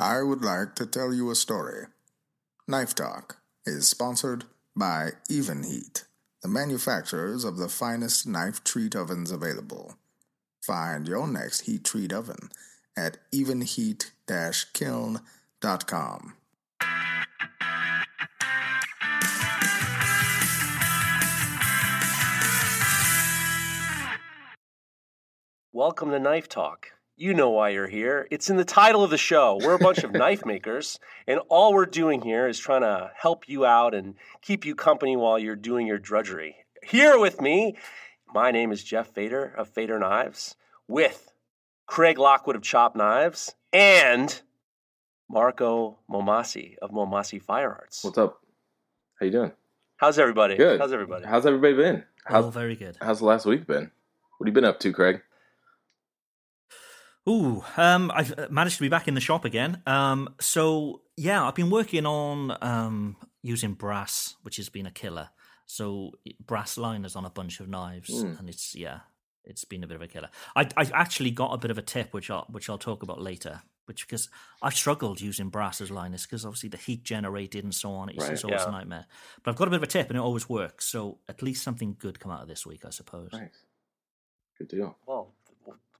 I would like to tell you a story. Knife Talk is sponsored by Evenheat, the manufacturers of the finest knife treat ovens available. Find your next heat treat oven at evenheat-kiln.com. Welcome to Knife Talk. You know why you're here. It's in the title of the show. We're a bunch of knife makers, and all we're doing here is trying to help you out and keep you company while you're doing your drudgery. Here with me, my name is Jeff Fader of Fader Knives, with Craig Lockwood of Chop Knives, and Mareko Maumasi of Maumasi Fire Arts. What's up? How you doing? How's everybody? Good. How's everybody? How's everybody been? How's, All very good. how's the last week been? What have you been up to, Craig? Ooh, um, I've uh, managed to be back in the shop again. Um, so yeah, I've been working on um using brass, which has been a killer. So brass liners on a bunch of knives, Mm. and it's yeah, it's been a bit of a killer. I I actually got a bit of a tip, which I'll which I'll talk about later. Which because I've struggled using brass as liners because obviously the heat generated and so on. It's, Right. it's always Yeah. a nightmare. But I've got a bit of a tip, and it always works. So at least something good come out of this week, I suppose. Nice. Good deal. well,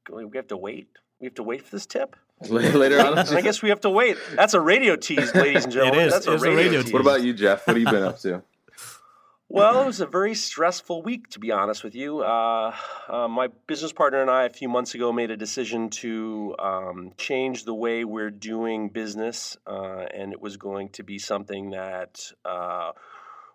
we have to wait. We have to wait for this tip. Later on. I guess we have to wait. That's a radio tease, ladies and gentlemen. is. That's a It's a radio, radio tease. What about you, Jeff? What have you been up to? Well, it was a very stressful week, to be honest with you. Uh, uh, my business partner and I, a few months ago, made a decision to um, change the way we're doing business, uh, and it was going to be something that uh,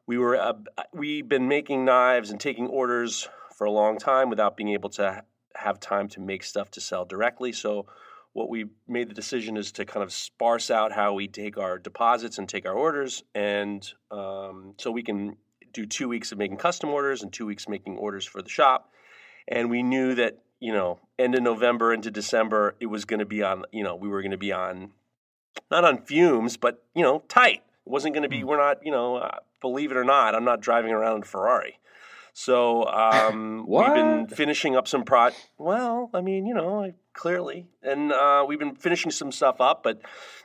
we were. Uh, we've been making knives and taking orders for a long time without being able to have time to make stuff to sell directly. So, what we made the decision is to kind of sparse out how we take our deposits and take our orders, and um, so we can do two weeks of making custom orders and two weeks making orders for the shop. And we knew that, you know, end of November into December, it was going to be on, you know, we were going to be on, not on fumes, but, you know, tight. It wasn't going to be, we're not, you know, uh, believe it or not, I'm not driving around in a Ferrari. So um, we've been finishing up some pro. Well, I mean, you know, I- clearly, and uh, we've been finishing some stuff up. But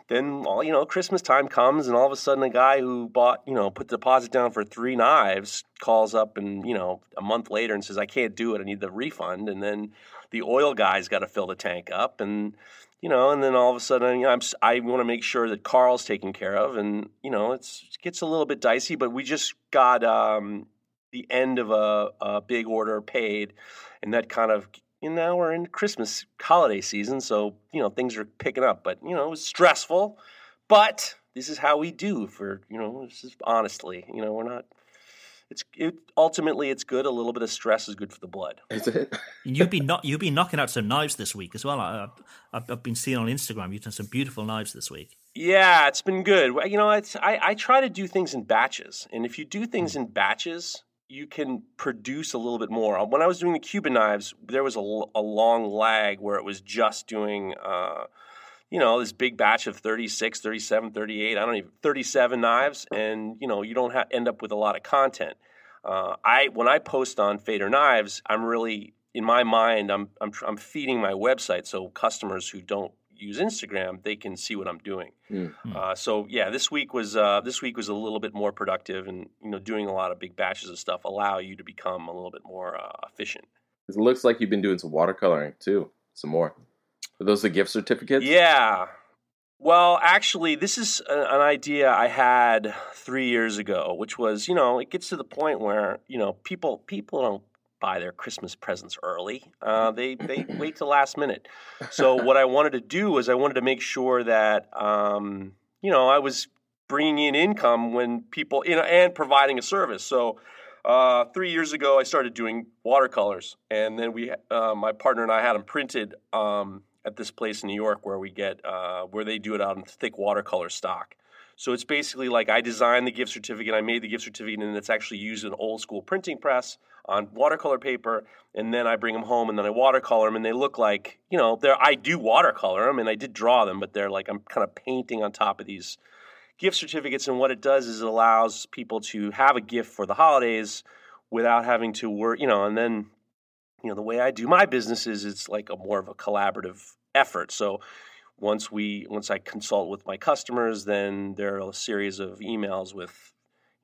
then, all you know, Christmas time comes, and all of a sudden, a guy who bought, you know, put the deposit down for three knives calls up, and you know, a month later, and says, "I can't do it. I need the refund." And then the oil guy's got to fill the tank up, and you know, and then all of a sudden, you know, I'm, I want to make sure that Carl's taken care of, and you know, it's it gets a little bit dicey. But we just got um, the end of a, a big order paid, and that kind of you know we're in Christmas holiday season, so you know things are picking up. But you know, it was stressful, but this is how we do. For you know, this is honestly, you know, we're not. It's it, ultimately it's good. A little bit of stress is good for the blood. Is it? You've been not you've been knocking out some knives this week as well. I, I've, I've been seeing on Instagram you've done some beautiful knives this week. Yeah, it's been good. You know, it's, I, I try to do things in batches. And if you do things hmm. in batches, you can produce a little bit more. When I was doing the Cuban knives, there was a long lag where it was just doing, uh, you know, this big batch of 36, 37, 38, I don't even, 37 knives. And, you know, you don't end up with a lot of content. Uh, I When I post on Fader Knives, I'm really, in my mind, I'm, I'm, I'm feeding my website so customers who don't use Instagram, they can see what I'm doing. Mm. Uh, so yeah, this week was uh, this week was a little bit more productive, and you know, doing a lot of big batches of stuff allow you to become a little bit more uh, efficient. It looks like you've been doing some watercoloring too. Some more. Are those the gift certificates? Yeah. Well, actually, this is a, an idea I had three years ago, which was, you know, it gets to the point where you know people people don't buy their Christmas presents early; uh, they they wait till last minute. So what I wanted to do was I wanted to make sure that um, you know I was bringing in income when people you know and providing a service. So. Uh, three years ago, I started doing watercolors, and then we, uh, my partner and I, had them printed um, at this place in New York where we get uh, where they do it on thick watercolor stock. So it's basically like I designed the gift certificate, I made the gift certificate, and it's actually used in an old school printing press on watercolor paper, and then I bring them home and then I watercolor them, and they look like you know they're I do watercolor them and I did draw them, but they're like I'm kind of painting on top of these gift certificates, and what it does is it allows people to have a gift for the holidays without having to work, you know, and then you know the way I do my business is it's like a more of a collaborative effort. So once we once I consult with my customers, then there are a series of emails with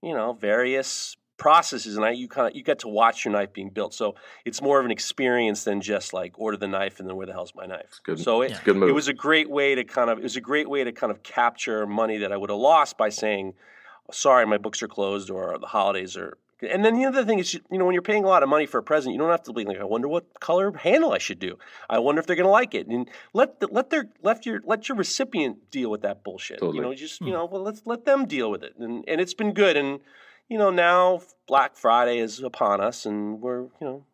you know various processes and I you kind of you get to watch your knife being built. So it's more of an experience than just like order the knife and then where the hell's my knife. good. So it, It's good move. it was a great way to kind of it was a great way to kind of capture money that I would have lost by saying, sorry, my books are closed or the holidays are. And then the other thing is, you know, when you're paying a lot of money for a present, you don't have to be like, I wonder what color handle I should do. I wonder if they're going to like it. And let the, let their let your let your recipient deal with that bullshit. Totally. You know, just you hmm. know, well, let's let them deal with it. And and it's been good. And you know, now Black Friday is upon us, and we're you know,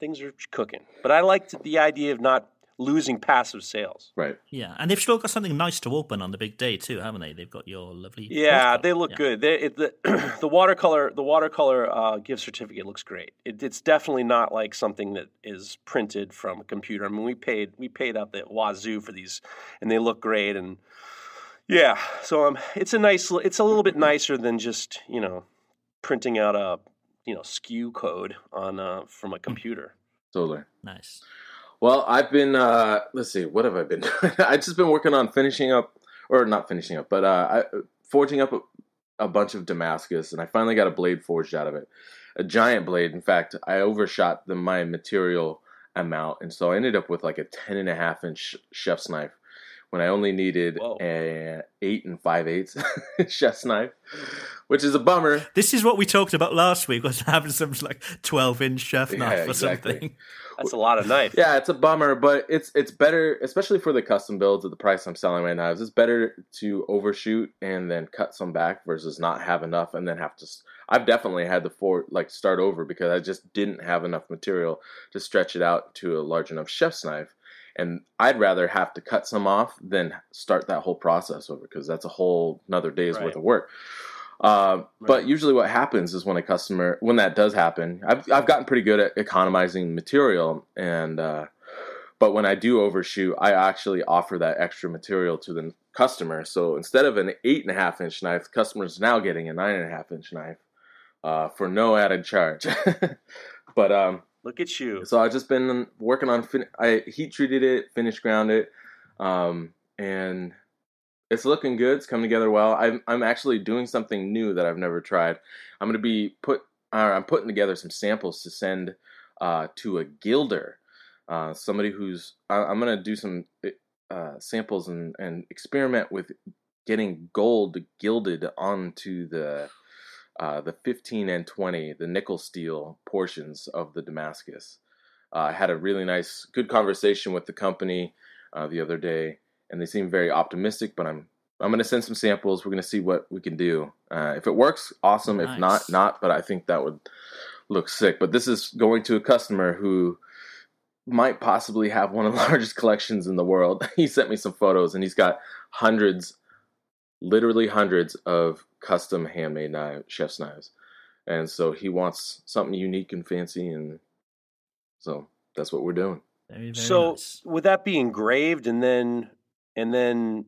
things are cooking. But I liked the idea of not losing passive sales. right. Yeah, and they've still got something nice to open on the big day too, haven't they? They've got your lovely. Yeah, postcard. they look Yeah. good. They, it, the, the watercolor, the watercolor uh, gift certificate looks great. It, it's definitely not like something that is printed from a computer. I mean, we paid we paid out the wazoo for these, and they look great. And yeah, so um, it's a nice. li- It's a little bit nicer than just you know printing out a you know SKU code on uh, from a computer. Totally. Nice. Well, I've been. Uh, let's see. What have I been? I've just been working on finishing up, or not finishing up, but uh, I, forging up a, a bunch of Damascus, and I finally got a blade forged out of it. A giant blade. In fact, I overshot the my material amount, and so I ended up with like a ten and a half inch chef's knife when I only needed Whoa. an eight and five eighths chef's knife, which is a bummer. This is what we talked about last week. Was having some like twelve inch chef Yeah, knife or exactly. something. That's a lot of knife. Yeah, it's a bummer, but it's it's better, especially for the custom builds at the price I'm selling my knives. It's better to overshoot and then cut some back versus not have enough and then have to. I've definitely had to for like start over because I just didn't have enough material to stretch it out to a large enough chef's knife, and I'd rather have to cut some off than start that whole process over because that's a whole another day's Right. worth of work. Uh, But usually, what happens is when a customer, when that does happen, I've I've gotten pretty good at economizing material, and uh, but when I do overshoot, I actually offer that extra material to the customer. So instead of an eight and a half inch knife, the customer's now getting a nine and a half inch knife uh, for no added charge. but um, Look at you. so I've just been working on. Fin- I heat treated it, finish ground it, um, and it's looking good. It's coming together well. I'm I'm actually doing something new that I've never tried. I'm gonna be put. Uh, I'm putting together some samples to send uh, to a gilder, uh, somebody who's. I, I'm gonna do some uh, samples and and experiment with getting gold gilded onto the uh, the 15 and 20, the nickel steel portions of the Damascus. Uh, I had a really nice, good conversation with the company uh, the other day, and they seem very optimistic. But I'm I'm going to send some samples. We're going to see what we can do. Uh, if it works, awesome. If not, not. But I think that would look sick. But this is going to a customer who might possibly have one of the largest collections in the world. he sent me some photos, and he's got hundreds, literally hundreds of custom handmade knife, chef's knives. And so he wants something unique and fancy, and so that's what we're doing. Very, very so nice. would that be engraved and then and then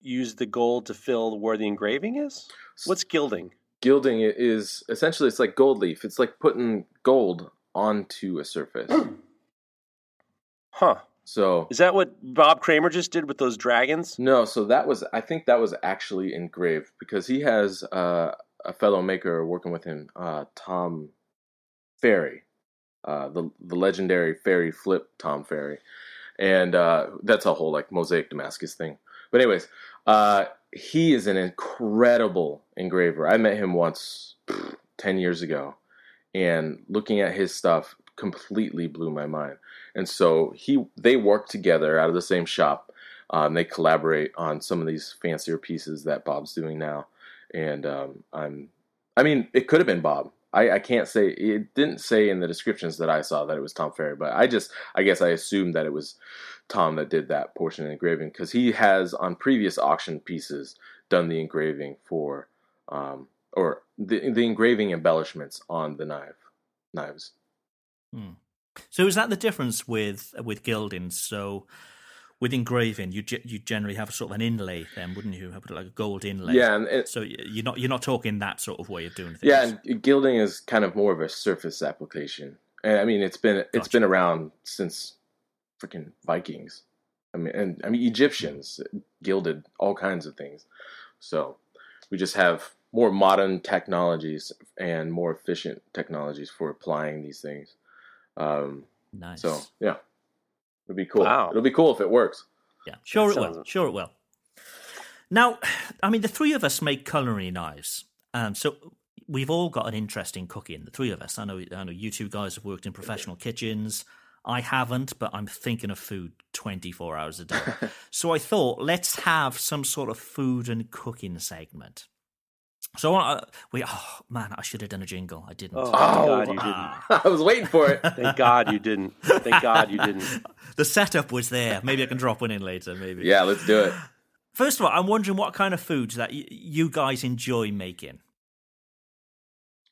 use the gold to fill where the engraving is? What's gilding? Gilding is essentially it's like gold leaf. It's like putting gold onto a surface. Huh. So Is that what Bob Kramer just did with those dragons? no, so that was I think that was actually engraved because he has uh, a fellow maker working with him, uh, Tom Ferry, uh, the the legendary Ferry Flip Tom Ferry, and uh, that's a whole like mosaic Damascus thing. But anyways, uh, he is an incredible engraver. I met him once ten years ago, and looking at his stuff completely blew my mind. And so he they work together out of the same shop. Um, they collaborate on some of these fancier pieces that Bob's doing now, and um, I'm. I mean, it could have been Bob. I, I can't say it didn't say in the descriptions that I saw that it was Tom Ferry, but I just I guess I assumed that it was Tom that did that portion of engraving because he has on previous auction pieces done the engraving for um, or the the engraving embellishments on the knife knives. Hmm. So is that the difference with with gilding? So with engraving, you you generally have a sort of an inlay, then, wouldn't you? Have like a gold inlay. Yeah, and it, so you're not you're not talking that sort of way of doing things. Yeah, and gilding is kind of more of a surface application. And I mean, it's been it's gotcha. been around since freaking Vikings. I mean, and I mean Egyptians gilded all kinds of things. So we just have more modern technologies and more efficient technologies for applying these things. Um, nice. So yeah, it'll be cool. Wow. It'll be cool if it works. Yeah, sure that it will. Sure it will. Now, I mean, the three of us make culinary knives, um, so we've all got an interest in cooking. The three of us. I know. I know you two guys have worked in professional kitchens. I haven't, but I'm thinking of food 24 hours a day. so I thought, let's have some sort of food and cooking segment. So uh, we, oh man, I should have done a jingle. I didn't. Oh, oh God, you didn't. I was waiting for it. Thank God you didn't. Thank God you didn't. the setup was there. Maybe I can drop one in later. Maybe. Yeah, let's do it. First of all, I'm wondering what kind of foods that y- you guys enjoy making.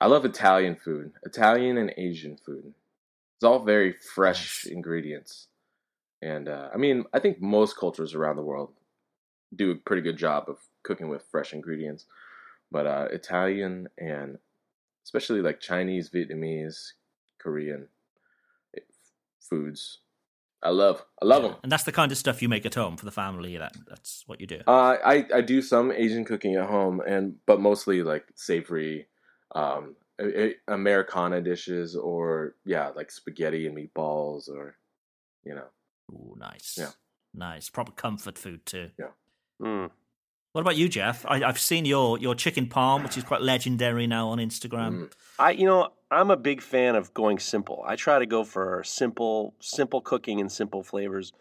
I love Italian food, Italian and Asian food. It's all very fresh nice. ingredients, and uh, I mean, I think most cultures around the world do a pretty good job of cooking with fresh ingredients but uh, Italian and especially like Chinese, Vietnamese, Korean eh, foods. I love, I love yeah. them, and that's the kind of stuff you make at home for the family. That that's what you do. Uh, I I do some Asian cooking at home, and but mostly like savory, um, Americana dishes, or yeah, like spaghetti and meatballs, or you know. Oh, nice. Yeah, nice. Proper comfort food too. Yeah. Mm. What about you, Jeff? I, have seen your your chicken palm, which is quite legendary now on Instagram. Mm. I, you know, I'm a big fan of going simple. I try to go for simple, simple cooking and simple flavors.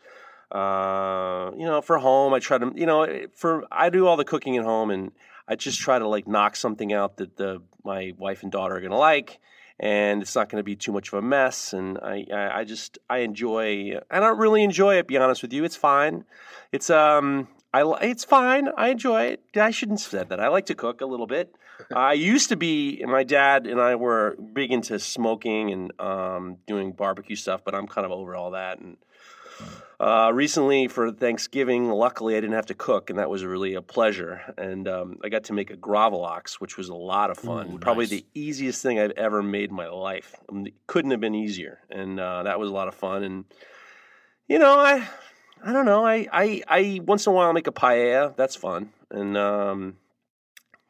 Uh, you know, for home, I try to, you know, for I do all the cooking at home, and I just try to like knock something out that the my wife and daughter are gonna like, and it's not going to be too much of a mess. And I, I, I just, I enjoy. I don't really enjoy it. Be honest with you, it's fine. It's um, I, it's fine. I enjoy it. I shouldn't have said that. I like to cook a little bit. I used to be. My dad and I were big into smoking and um, doing barbecue stuff, but I'm kind of over all that. And uh, recently for Thanksgiving, luckily I didn't have to cook, and that was really a pleasure. And um, I got to make a gravlax, which was a lot of fun. Ooh, Probably nice. the easiest thing I've ever made in my life. Um, couldn't have been easier, and uh, that was a lot of fun. And you know, I I don't know. I, I, I once in a while make a paella. That's fun. And um,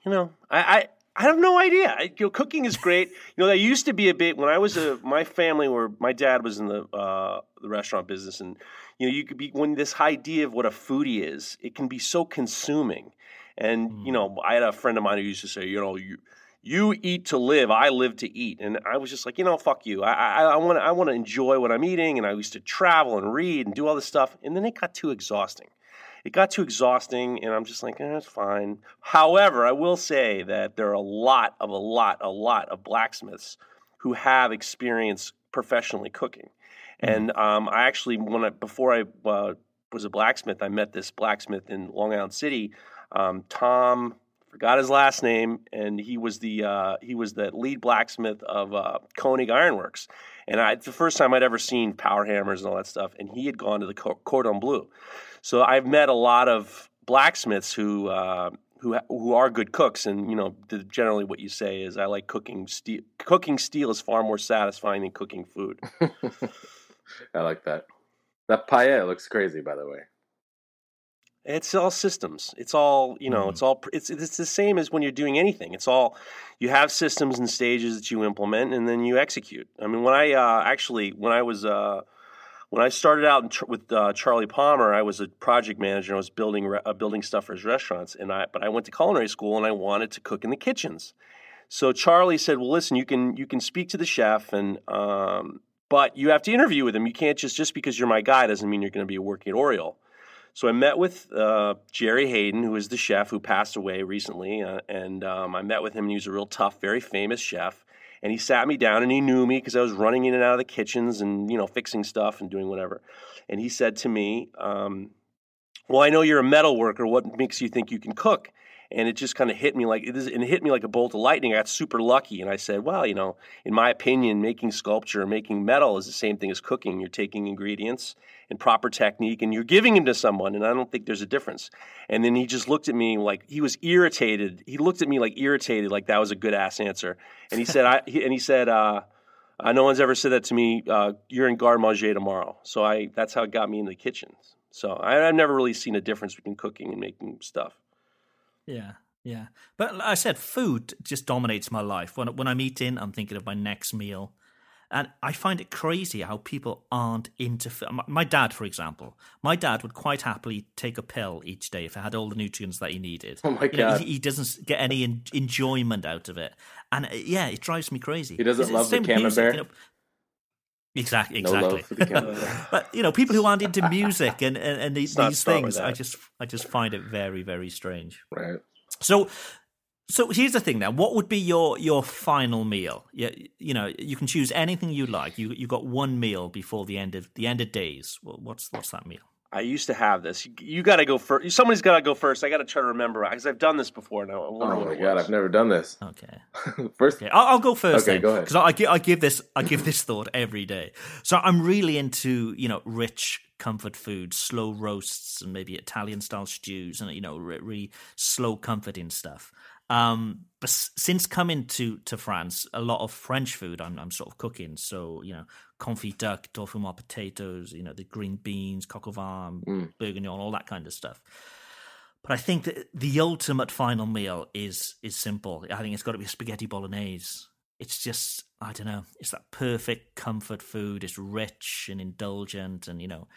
you know, I, I, I have no idea. I, you know, cooking is great. You know, I used to be a bit when I was a my family where my dad was in the uh, the restaurant business, and you know, you could be when this idea of what a foodie is, it can be so consuming. And you know, I had a friend of mine who used to say, you know, you you eat to live, I live to eat. And I was just like, you know, fuck you. I want to I want to enjoy what I'm eating, and I used to travel and read and do all this stuff. And then it got too exhausting. It got too exhausting, and I'm just like, eh, it's fine. However, I will say that there are a lot of a lot a lot of blacksmiths who have experience professionally cooking. Mm-hmm. And um, I actually, when I, before I uh, was a blacksmith, I met this blacksmith in Long Island City, um, Tom forgot his last name, and he was the uh, he was the lead blacksmith of uh, Koenig Ironworks. And I, it's the first time I'd ever seen power hammers and all that stuff. And he had gone to the Cordon Bleu. So I've met a lot of blacksmiths who uh, who who are good cooks. And you know, generally what you say is, I like cooking steel. Cooking steel is far more satisfying than cooking food. I like that. That paella looks crazy, by the way. It's all systems. It's all you know. Mm. It's all it's it's the same as when you're doing anything. It's all you have systems and stages that you implement, and then you execute. I mean, when I uh, actually when I was uh, when I started out with uh, Charlie Palmer, I was a project manager. I was building uh, building stuff for his restaurants, and I but I went to culinary school and I wanted to cook in the kitchens. So Charlie said, "Well, listen, you can you can speak to the chef, and um, but you have to interview with him. You can't just just because you're my guy doesn't mean you're going to be working at Aureole." So I met with uh, Gerry Hayden, who is the chef who passed away recently, uh, and um, I met with him. and He was a real tough, very famous chef, and he sat me down and he knew me because I was running in and out of the kitchens and you know fixing stuff and doing whatever. And he said to me, um, "Well, I know you're a metal worker. What makes you think you can cook?" And it just kind of hit me like it, is, it hit me like a bolt of lightning. I got super lucky, and I said, "Well, you know, in my opinion, making sculpture, making metal is the same thing as cooking. You're taking ingredients and proper technique, and you're giving them to someone, and I don't think there's a difference." And then he just looked at me like he was irritated. He looked at me like irritated, like that was a good ass answer. And he said, "I," he, and he said. Uh, uh, no one's ever said that to me. Uh, you're in garde manger tomorrow, so I that's how it got me in the kitchens. So I, I've never really seen a difference between cooking and making stuff. Yeah, yeah. But like I said food just dominates my life. When when I'm eating, I'm thinking of my next meal. And I find it crazy how people aren't into food. My dad, for example, my dad would quite happily take a pill each day if it had all the nutrients that he needed. Oh my You know, God. he, he doesn't get any en- enjoyment out of it, and uh, yeah, it drives me crazy. He doesn't It's- love the music, camembert? you know. Exactly, No exactly. the but you know, people who aren't into music and and, and these, these things, I just I just find it very very strange. right. So, so here's the thing. Now, what would be your your final meal? You, you know, you can choose anything you like. You you got one meal before the end of the end of days. Well, what's what's that meal? I used to have this. You, you got to go first. Somebody's got to go first. I got to try to remember because I've done this before now. oh my god, was. I've never done this. Okay, First, okay, I'll, I'll go first. Okay, then, go ahead. Because I, gi- I give this I give this thought every day. So I'm really into you know rich comfort foods, slow roasts, and maybe Italian style stews, and you know really slow comforting stuff. Um, but since coming to, to France, a lot of French food I'm, I'm sort of cooking. So, you know, confit duck, tofu more potatoes, you know, the green beans, coq au vin, Mm. bourguignon, all that kind of stuff. But I think that the ultimate final meal is is simple. I think it's got to be spaghetti bolognese. It's just I don't know. It's that perfect comfort food. It's rich and indulgent, and you know,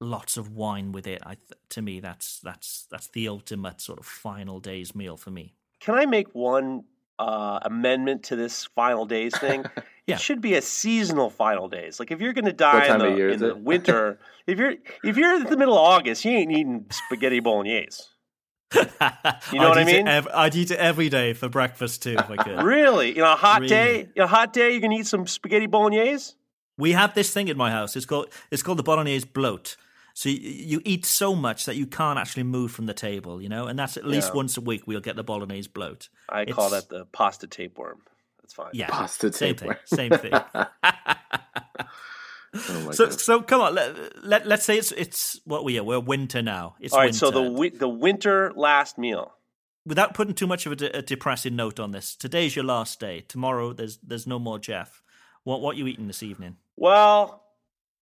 lots of wine with it. I to me, that's that's that's the ultimate sort of final day's meal for me. Can I make one uh, amendment to this final days thing? Yeah. It should be a seasonal final days. Like if you're going to die in the, in the winter, if you're if you're in the middle of August, you ain't eating spaghetti bolognese. you know what I mean? I'd eat it every day for breakfast too, if I could. Really? You know, a hot Really? day, a hot day, you can eat some spaghetti bolognese. We have this thing in my house. It's called it's called the bolognese bloat. So you, you eat so much that you can't actually move from the table, you know, and that's at least Yeah. once a week we'll get the bolognese bloat. I call that the pasta tapeworm. That's fine. Yeah, Pasta same thing, tapeworm. same thing. oh so god. so come on, let, let let's say it's it's what we are. We're winter now. It's All right. winter. So the wi- the winter last meal. without putting too much of a, de- a depressing note on this, today's your last day. Tomorrow there's there's no more Jeff. What what you eating this evening? Well,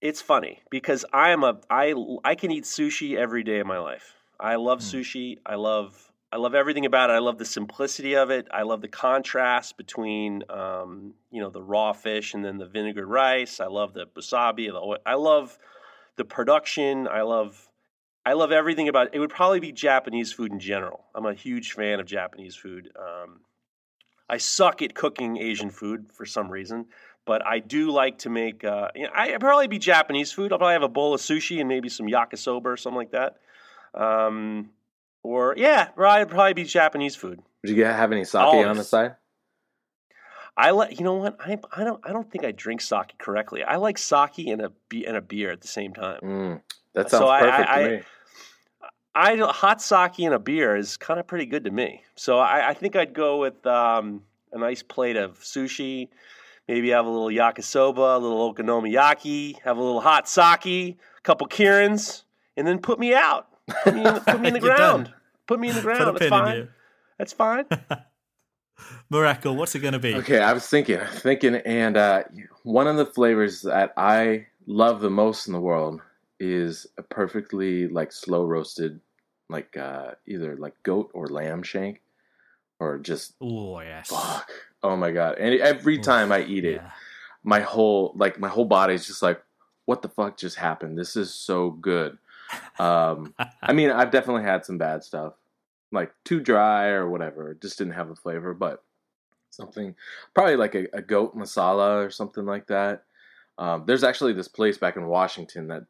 it's funny because I am a I I can eat sushi every day of my life. I love sushi. I love I love everything about it. I love the simplicity of it. I love the contrast between um, you know the raw fish and then the vinegar rice. I love the wasabi. The. I love the production. I love I love everything about it. It would probably be Japanese food in general. I'm a huge fan of Japanese food. Um, I suck at cooking Asian food for some reason, but I do like to make. Uh, you know, I I'd probably be Japanese food. I'll probably have a bowl of sushi and maybe some yakisoba or something like that. Um, or yeah, it'd probably be Japanese food. Did you have any sake on the side? I like. You know what? I I don't I don't think I drink sake correctly. I like sake and a and a beer at the same time. Mm, that sounds I- perfect I- to me. I hot sake and a beer is kind of pretty good to me. So I, I think I'd go with um, a nice plate of sushi. Maybe have a little yakisoba, a little okonomiyaki, have a little hot sake, a couple Kirins, and then put me out. Put me in, the- put me in the ground. Put me in the Put a ground. That's pin in fine. you. That's fine. Mareko, what's it going to be? Okay, I was thinking, thinking, and uh, one of the flavors that I love the most in the world is a perfectly like slow roasted, like uh, either like goat or lamb shank, or just Oh yes. fuck. Oh my god! And every time I eat it, Yeah. my whole like my whole body's just like, what the fuck just happened? This is so good. Um, I mean, I've definitely had some bad stuff, like too dry or whatever. It just didn't have the flavor, but something probably like a, a goat masala or something like that. Um, there's actually this place back in Washington that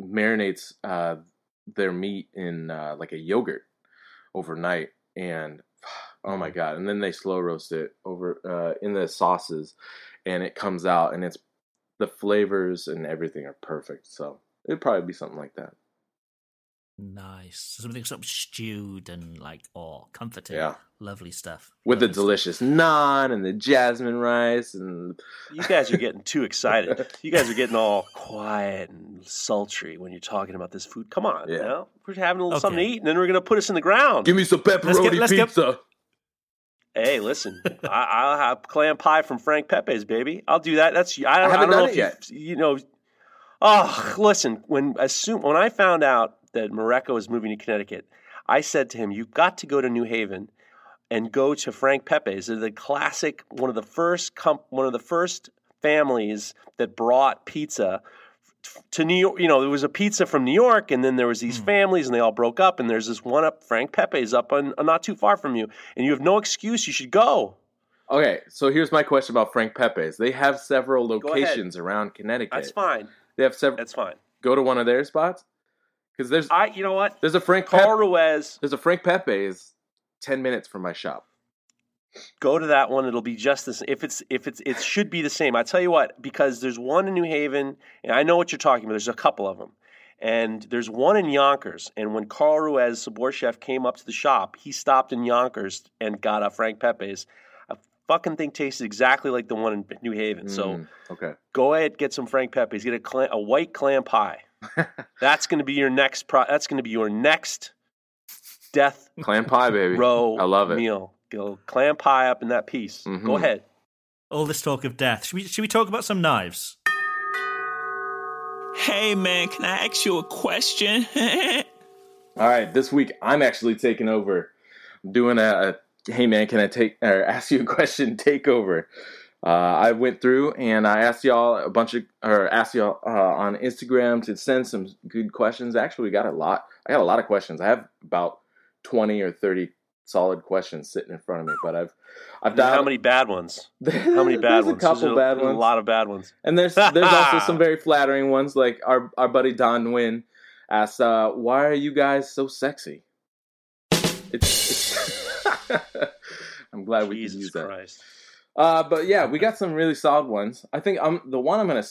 marinates uh, their meat in uh, like a yogurt overnight, and Oh my god! And then they slow roast it over uh, in the sauces, and it comes out, and it's the flavors and everything are perfect. So it'd probably be something like that. Nice. Something sort of stewed and like oh comforting. Yeah. Lovely stuff. With the Lovely stuff. delicious naan and the jasmine rice and You guys are getting too excited. You guys are getting all quiet and sultry when you're talking about this food. Come on, Yeah. now we're having a little something to eat, and then we're gonna put us in the ground. give me some pepperoni let's get- pizza. Hey, listen, I, I'll have clam pie from Frank Pepe's, baby. I'll do that. That's I, I, haven't don't done know it if yet. you you know. Oh, listen, when as soon when I found out that Mareko was moving to Connecticut, I said to him, "You've got to go to New Haven and go to Frank Pepe's. They're the classic, one of the first comp, one of the first families that brought pizza." To New York, you know, there was a pizza from New York, and then there was these hmm. families, and they all broke up. And there's this one up, Frank Pepe's, up on, uh, not too far from you, and you have no excuse. You should go. Okay, so here's my question about Frank Pepe's. They have several locations around Connecticut. That's fine. They have several. That's fine. Go to one of their spots because there's I, you know what? there's a Frank Carl Ruiz, there's a Frank Pepe's ten minutes from my shop. Go to that one. It'll be just this. If it's if it's it should be the same. I tell you what, because there's one in New Haven, and I know what you're talking about. There's a couple of them, and there's one in Yonkers. And when Carl Ruiz, Sabor Chef, came up to the shop, he stopped in Yonkers and got a Frank Pepe's. I fucking thing tasted exactly like the one in New Haven. So Mm, okay, go ahead, get some Frank Pepe's. Get a clam, a white clam pie. That's going to be your next. Pro, that's going to be your next death clam pie, baby. row I love it. meal. Go clam high up in that piece. Mhm. Go ahead. All this talk of death. Should we should we talk about some knives? Hey man, can I ask you a question? All right, this week I'm actually taking over. I'm doing a, a hey man, can I take or ask you a question takeover? Uh, I went through and I asked y'all a bunch of or asked y'all uh, on Instagram to send some good questions. Actually, we got a lot. I got a lot of questions. I have about twenty or thirty solid questions sitting in front of me, but I've I've dialed How many bad ones? How many bad there's ones? A couple There's bad ones. A lot of bad ones. And there's there's also some very flattering ones, like our our buddy Don Nguyen asks, uh, "Why are you guys so sexy?" It's, it's I'm glad we could use that. Christ. Uh, but yeah, we got some really solid ones. I think um the one I'm gonna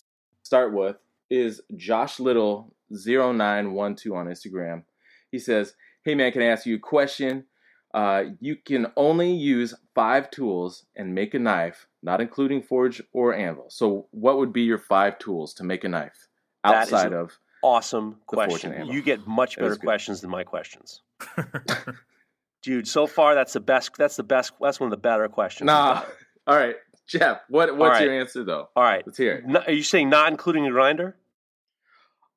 start with is Josh Little 0912 on Instagram. He says, "Hey man, can I ask you a question? Uh, you can only use five tools and make a knife, not including forge or anvil. So, what would be your five tools to make a knife That is outside a- of? Awesome The fortune question. ammo. You get much better questions than my questions. Dude, so far that's the best that's the best that's one of the better questions. Nah. All right, Jeff. What what's right. your answer though? All right. Let's hear it. No- are you saying not including a grinder?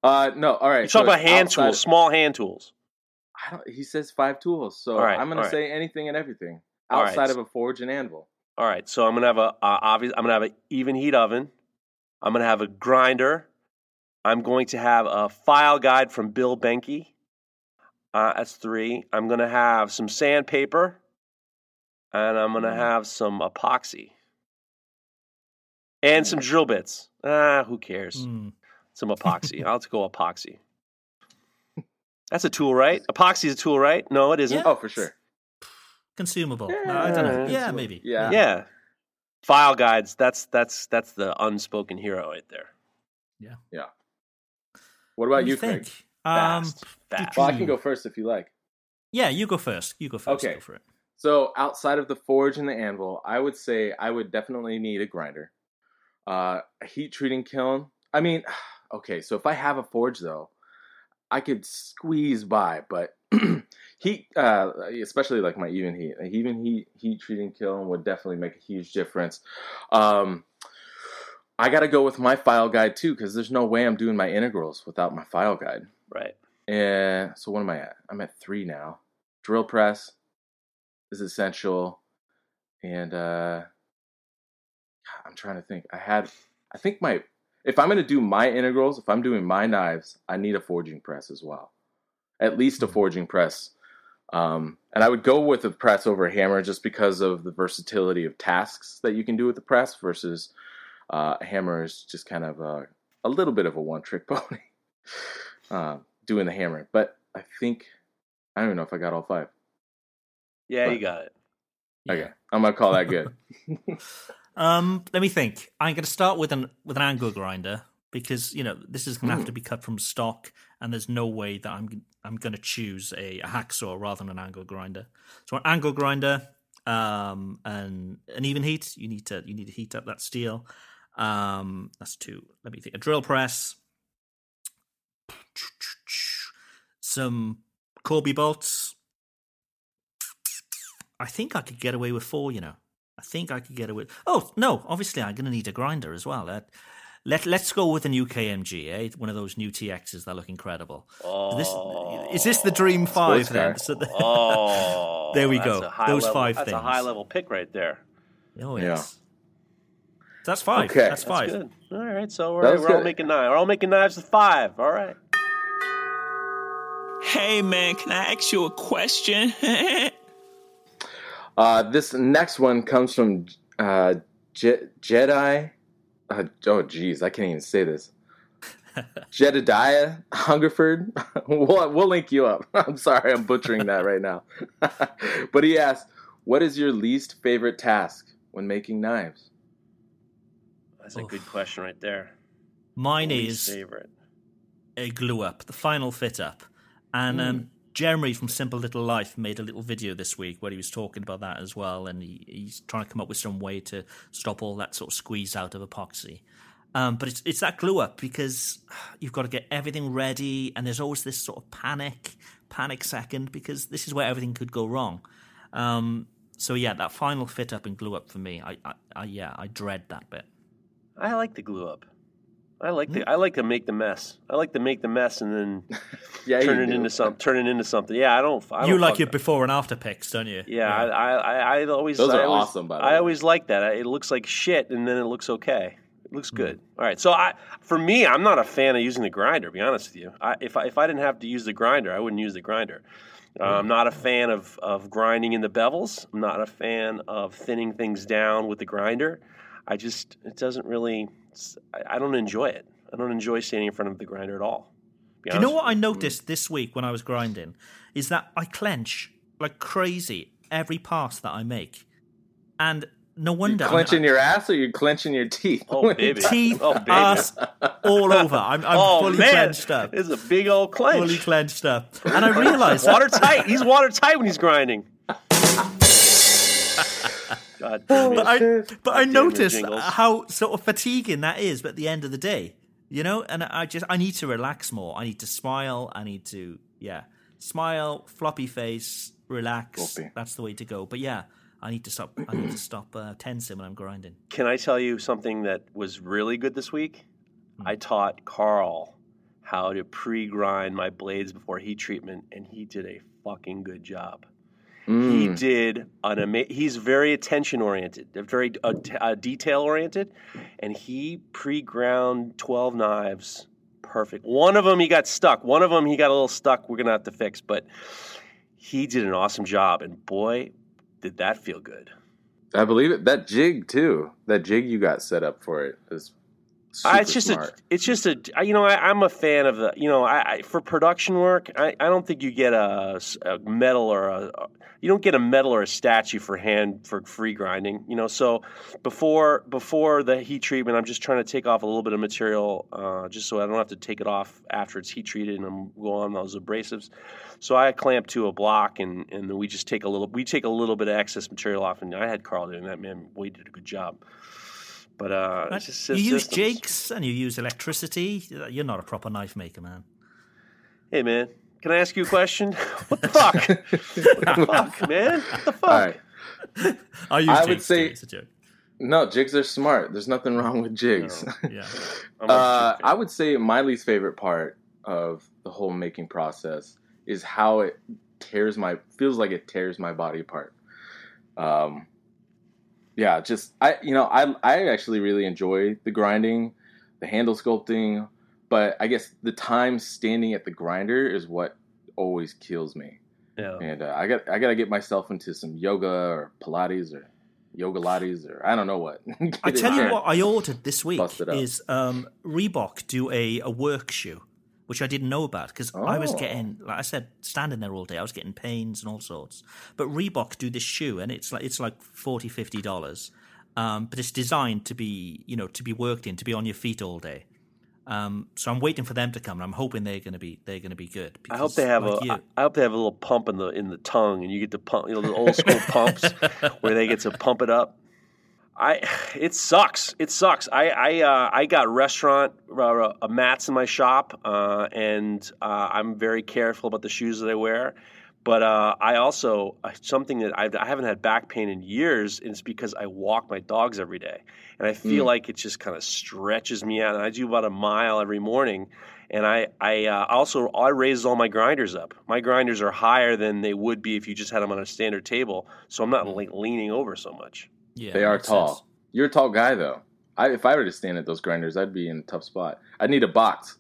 Uh, no. All right. You're talking so about hand outside- tools, small hand tools. I don't, he says five tools, so right, I'm gonna all right. say anything and everything outside so- of a forge and anvil. All right, so I'm gonna have a uh, obvious. I'm gonna have an Evenheat oven. I'm gonna have a grinder. I'm going to have a file guide from Bill Behnke. Uh, that's three. I'm gonna have some sandpaper, and I'm gonna Mm. have some epoxy, and some drill bits. Ah, who cares? Mm. Some epoxy. I'll go epoxy. That's a tool, right? Epoxy is a tool, right? No, it isn't. Yeah. Oh, for sure. Consumable. No, I don't know. Yeah, Yeah, maybe. Yeah. Yeah. File guides. That's that's that's the unspoken hero right there. Yeah. Yeah. What about What do you, you Craig? think? Um, Fast, fast. Well, I can go first if you like. yeah, you go first. You go first. Okay. Go for it. So outside of the forge and the anvil, I would say I would definitely need a grinder, uh, a heat treating kiln. I mean, okay, so if I have a forge though, I could squeeze by, but heat, uh, especially like my Evenheat, even heat heat treating kiln would definitely make a huge difference. Um, I got to go with my file guide too, because there's no way I'm doing my integrals without my file guide. Right. And so what am I at? I'm at three now. Drill press is essential. And uh I'm trying to think. I had I think my if I'm gonna do my integrals, if I'm doing my knives, I need a forging press as well. At least a forging press. Um, and I would go with a press over a hammer just because of the versatility of tasks that you can do with the press versus uh, a hammer is just kind of a, a little bit of a one trick pony. uh, doing the hammer. But I think I don't even know if I got all five. Yeah, But- you got it. Okay, I'm gonna call that good. Um, let me think. I'm going to start with an with an angle grinder because you know this is going to have Hmm. to be cut from stock, and there's no way that I'm I'm going to choose a, a hacksaw rather than an angle grinder. So an angle grinder, um, and an Evenheat. You need to you need to heat up that steel. Um, that's two. Let me think. A drill press, some Corby bolts. I think I could get away with four. You know. I think I could get away. Oh no! Obviously, I'm going to need a grinder as well. Let let let's go with a new KMG, eh? One of those new TXs that look incredible. This is this the Dream Five then? So the- Oh, There we go. a high Those level- five That's a high level pick right there. oh Yeah. yes, that's five. Okay. That's That's five. good. All right, so we're, we're all making nine. We're all making knives with five. All right. Hey man, can I ask you a question? Uh, this next one comes from uh, Je- Jedi. Uh, oh, geez, I can't even say this. Jedediah Hungerford. we'll, we'll link you up. I'm sorry, I'm butchering that right now. but he asked, "What is your least favorite task when making knives?" That's a Oof. good question right there. Mine Least is favorite. a glue up, the final fit up. And um, Jeremy from Simple Little Life made a little video this week where he was talking about that as well. And he, he's trying to come up with some way to stop all that sort of squeeze out of epoxy. Um, but it's, it's that glue up because you've got to get everything ready. And there's always this sort of panic, panic second because this is where everything could go wrong. Um, so yeah, that final fit up and glue up for me, I, I, I yeah, I dread that bit. I like the glue up. I like the I like to make the mess. I like to make the mess and then Yeah, turn it do. into something. Turn it into something. Yeah, I don't. I you don't like fuck- your before and after pics, don't you? Yeah, I, I, I, I always. Those I are always, awesome, by the I way. always like that. It looks like shit, and then it looks okay. It looks good. All right. So I, for me, I'm not a fan of using the grinder. To be honest with you, I, if I, if I didn't have to use the grinder, I wouldn't use the grinder. Uh, Hmm. I'm not a fan of, of grinding in the bevels. I'm not a fan of thinning things down with the grinder. I just it doesn't really. It's- I, I don't enjoy it. I don't enjoy standing in front of the grinder at all. Do you know what I mm-hmm. noticed this week when I was grinding? Is that I clench like crazy every pass that I make. And no You wonder. I'm- clenching your ass or you clenching your teeth? Oh, baby. teeth, Oh, baby. ass, all over. I'm, I'm oh fully man, clenched up. It's a big old clench. Fully clenched up. And I realized watertight. He's watertight when he's grinding. God damn it. but I, but I damn your noticed how sort of fatiguing that is at the end of the day, you know. And I just I need to relax more. I need to smile. I need to yeah, smile, floppy face, relax. Floppy. That's the way to go. But yeah, I need to stop. I need to stop uh, tensing when I'm grinding. Can I tell you something that was really good this week? Hmm. I taught Carl how to pre-grind my blades before heat treatment, and he did a fucking good job. He Mm. did an ama- He's very attention oriented, very uh, t- uh, detail oriented, and he pre-ground twelve knives perfect. One of them he got stuck. One of them he got a little stuck. We're gonna have to fix, but he did an awesome job, and boy, did that feel good. I believe it. That jig too. That jig you got set up for it is it's just smart. a, it's just a, you know, I, I'm a fan of the, you know, I, I for production work, I, I don't think you get a medal or a, you don't get a medal or a statue for hand for free grinding, you know. So before before the heat treatment, I'm just trying to take off a little bit of material, uh, just so I don't have to take it off after it's heat treated and I'm go on those abrasives. So I clamp to a block and and then we just take a little, we take a little bit of excess material off, and I had Carl doing that. Man, we did a good job. But uh, it's just you use systems. jigs and you use electricity. You're not a proper knife maker, man. Hey man, can I ask you a question? What the fuck? what the fuck, man? What the fuck? All right. I use I would say- too, it's a joke. No, jigs are smart. There's nothing wrong with jigs. Yeah. I'm Uh. I would say my least favorite part of the whole making process is how it tears my feels like it tears my body apart. Um, yeah, just I you know I I actually really enjoy the grinding, the handle sculpting, but I guess the time standing at the grinder is what always kills me. yeah. And uh, I got I got to get myself into some yoga or Pilates or yoga lattes or I don't know what. I tell you what, I ordered this week Bust it up. is um, Reebok do a, a work shoe, which I didn't know about because I was Oh. getting, like I said, standing there all day, I was getting pains and all sorts. But Reebok do this shoe, and it's like it's like 40 50 dollars, um, but it's designed to be you know to be worked in, to be on your feet all day. Um, so I'm waiting for them to come, and I'm hoping they're going to be they're going to be good. I hope they have like a. you- I I hope they have a little pump in the in the tongue, and you get to pump, you know, the old school pumps where they get to pump it up. I, it sucks. It sucks. I I uh, I got restaurant uh, uh, mats in my shop, uh, and uh, I'm very careful about the shoes that I wear. But uh, I also uh, something that I've, I haven't had back pain in years, and it's because I walk my dogs every day, and I feel like it just kind of stretches me out. And I do about a mile every morning, and I I uh, also I raise all my grinders up. My grinders are higher than they would be if you just had them on a standard table, so I'm not like leaning over so much. Yeah, They are tall. sense. You're a tall guy though. I, if I were to stand at those grinders, I'd be in a tough spot. I'd need a box.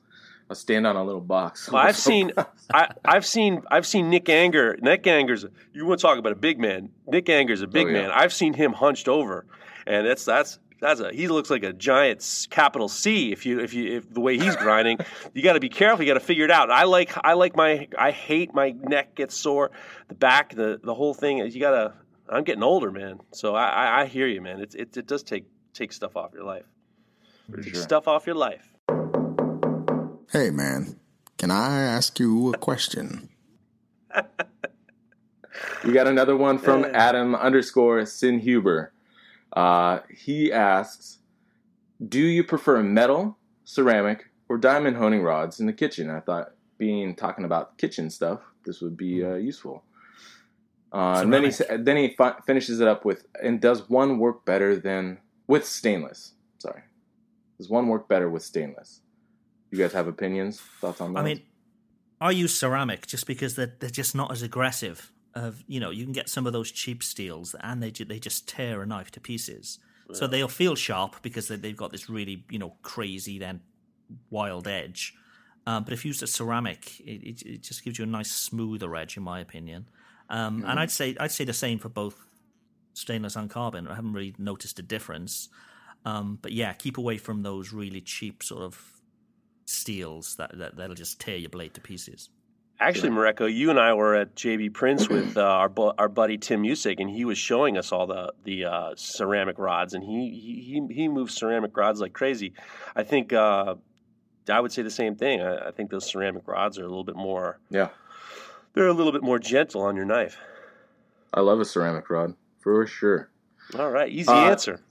I'll stand on a little box. Well, I've seen, I, I've seen, I've seen Nick Anger. Nick Anger's. You want to talk about a big man? Nick Anger's a big Oh, yeah. man. I've seen him hunched over, and that's that's that's a. He looks like a giant capital C. If you if you if the way he's grinding, you got to be careful. You got to figure it out. I like I like my. I hate my neck gets sore, the back, the the whole thing. You got to. I'm getting older, man. So I I, I hear you, man. It, it it does take take stuff off your life. For Take sure. stuff off your life. Hey, man, can I ask you a question? We got another one from Adam underscore Sin Huber. Uh, he asks, "Do you prefer metal, ceramic, or diamond honing rods in the kitchen?" I thought, being talking about kitchen stuff, this would be uh, useful. Uh, and then he then he fi- finishes it up with, "And does one work better than with stainless?" Sorry, does one work better with stainless? You guys have opinions, thoughts on that? I mean, I use ceramic just because they're they're just not as aggressive. Of you know, you can get some of those cheap steels, and they ju- they just tear a knife to pieces. So they'll feel sharp because they, they've got this really you know crazy then wild edge. Um, but if you use a ceramic, it, it, it just gives you a nice smoother edge, in my opinion. Um, And I'd say I'd say the same for both stainless and carbon. I haven't really noticed a difference. Um, but yeah, keep away from those really cheap sort of steels that, that that'll just tear your blade to pieces. Actually, Mareko, you and I were at JB Prince with uh, our bu- our buddy Tim Musick, and he was showing us all the the uh, ceramic rods, and he he he- he moves ceramic rods like crazy. I think uh, I would say the same thing. I, I think those ceramic rods are a little bit more. yeah, They're a little bit more gentle on your knife. I love a ceramic rod for sure. All right, easy Uh, answer.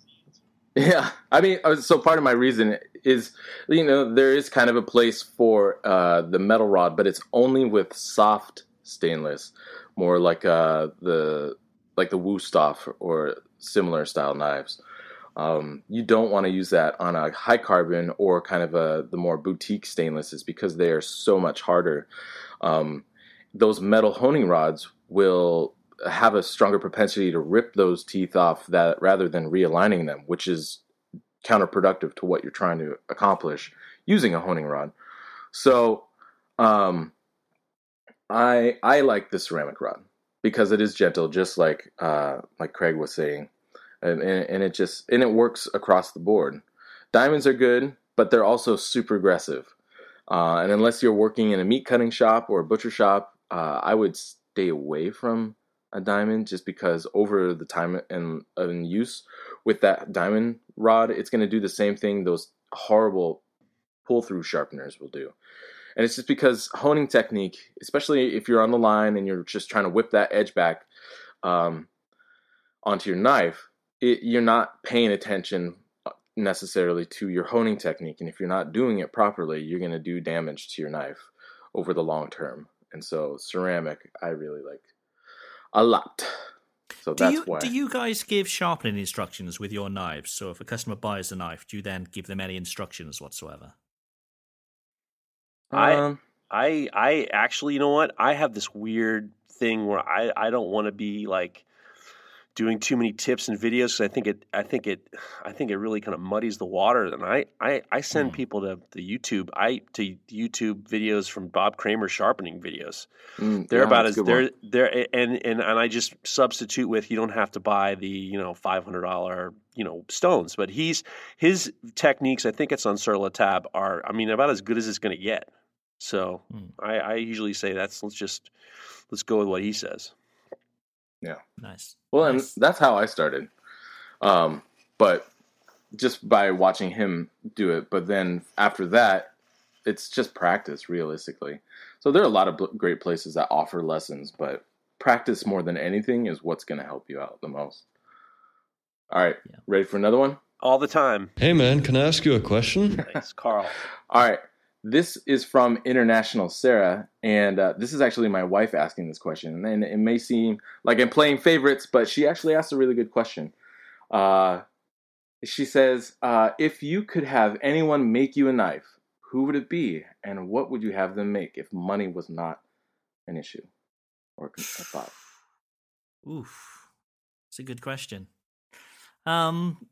Yeah, I mean, uh, so part of my reason is, you know, there is kind of a place for uh, the metal rod, but it's only with soft stainless, more like uh, the like the Wusthof or similar style knives. Um, you don't want to use that on a high carbon or kind of a the more boutique stainlesses because they are so much harder. Um, those metal honing rods will have a stronger propensity to rip those teeth off that rather than realigning them, which is counterproductive to what you're trying to accomplish using a honing rod. So, um, I I like the ceramic rod because it is gentle, just like uh, like Craig was saying, and, and and it just and it works across the board. Diamonds are good, but they're also super aggressive. Uh, and unless you're working in a meat cutting shop or a butcher shop, uh, I would stay away from a diamond just because over the time and, and use with that diamond rod, it's going to do the same thing those horrible pull through sharpeners will do. And it's just because honing technique, especially if you're on the line and you're just trying to whip that edge back um, onto your knife, it, you're not paying attention uh, necessarily to your honing technique. And if you're not doing it properly, you're going to do damage to your knife over the long term. And so ceramic, I really like a lot. So Do that's you why. do you guys give sharpening instructions with your knives? So if a customer buys a knife, do you then give them any instructions whatsoever? I- Um, I I actually, you know what? I have this weird thing where I I don't want to be like doing too many tips and videos I think it I think it I think it really kind of muddies the water. And I I, I send Hmm. people to the YouTube I to YouTube videos from Bob Kramer sharpening videos. mm, They're yeah, about as a good one. they're they're and, and and I just substitute with you don't have to buy the you know five hundred dollar you know stones, but he's his techniques. I think it's on La Tab are I mean about as good as it's going to get. So Hmm. I, I usually say that's let's just let's go with what he says. Nice. Well, and that's how I started. Um, but just by watching him do it. But then after that, it's just practice, realistically. So there are a lot of bl- great places that offer lessons, but practice more than anything is what's going to help you out the most. All right, Yeah. ready for another one? All the time. Hey man, can I ask you a question? Thanks, Carl. All right. This is from International Sarah, and uh, this is actually my wife asking this question. And it may seem like I'm playing favorites, but she actually asked a really good question. Uh, she says, uh, If you could have anyone make you a knife, who would it be? And what would you have them make if money was not an issue or a thought? Oof. It's a good question. Um,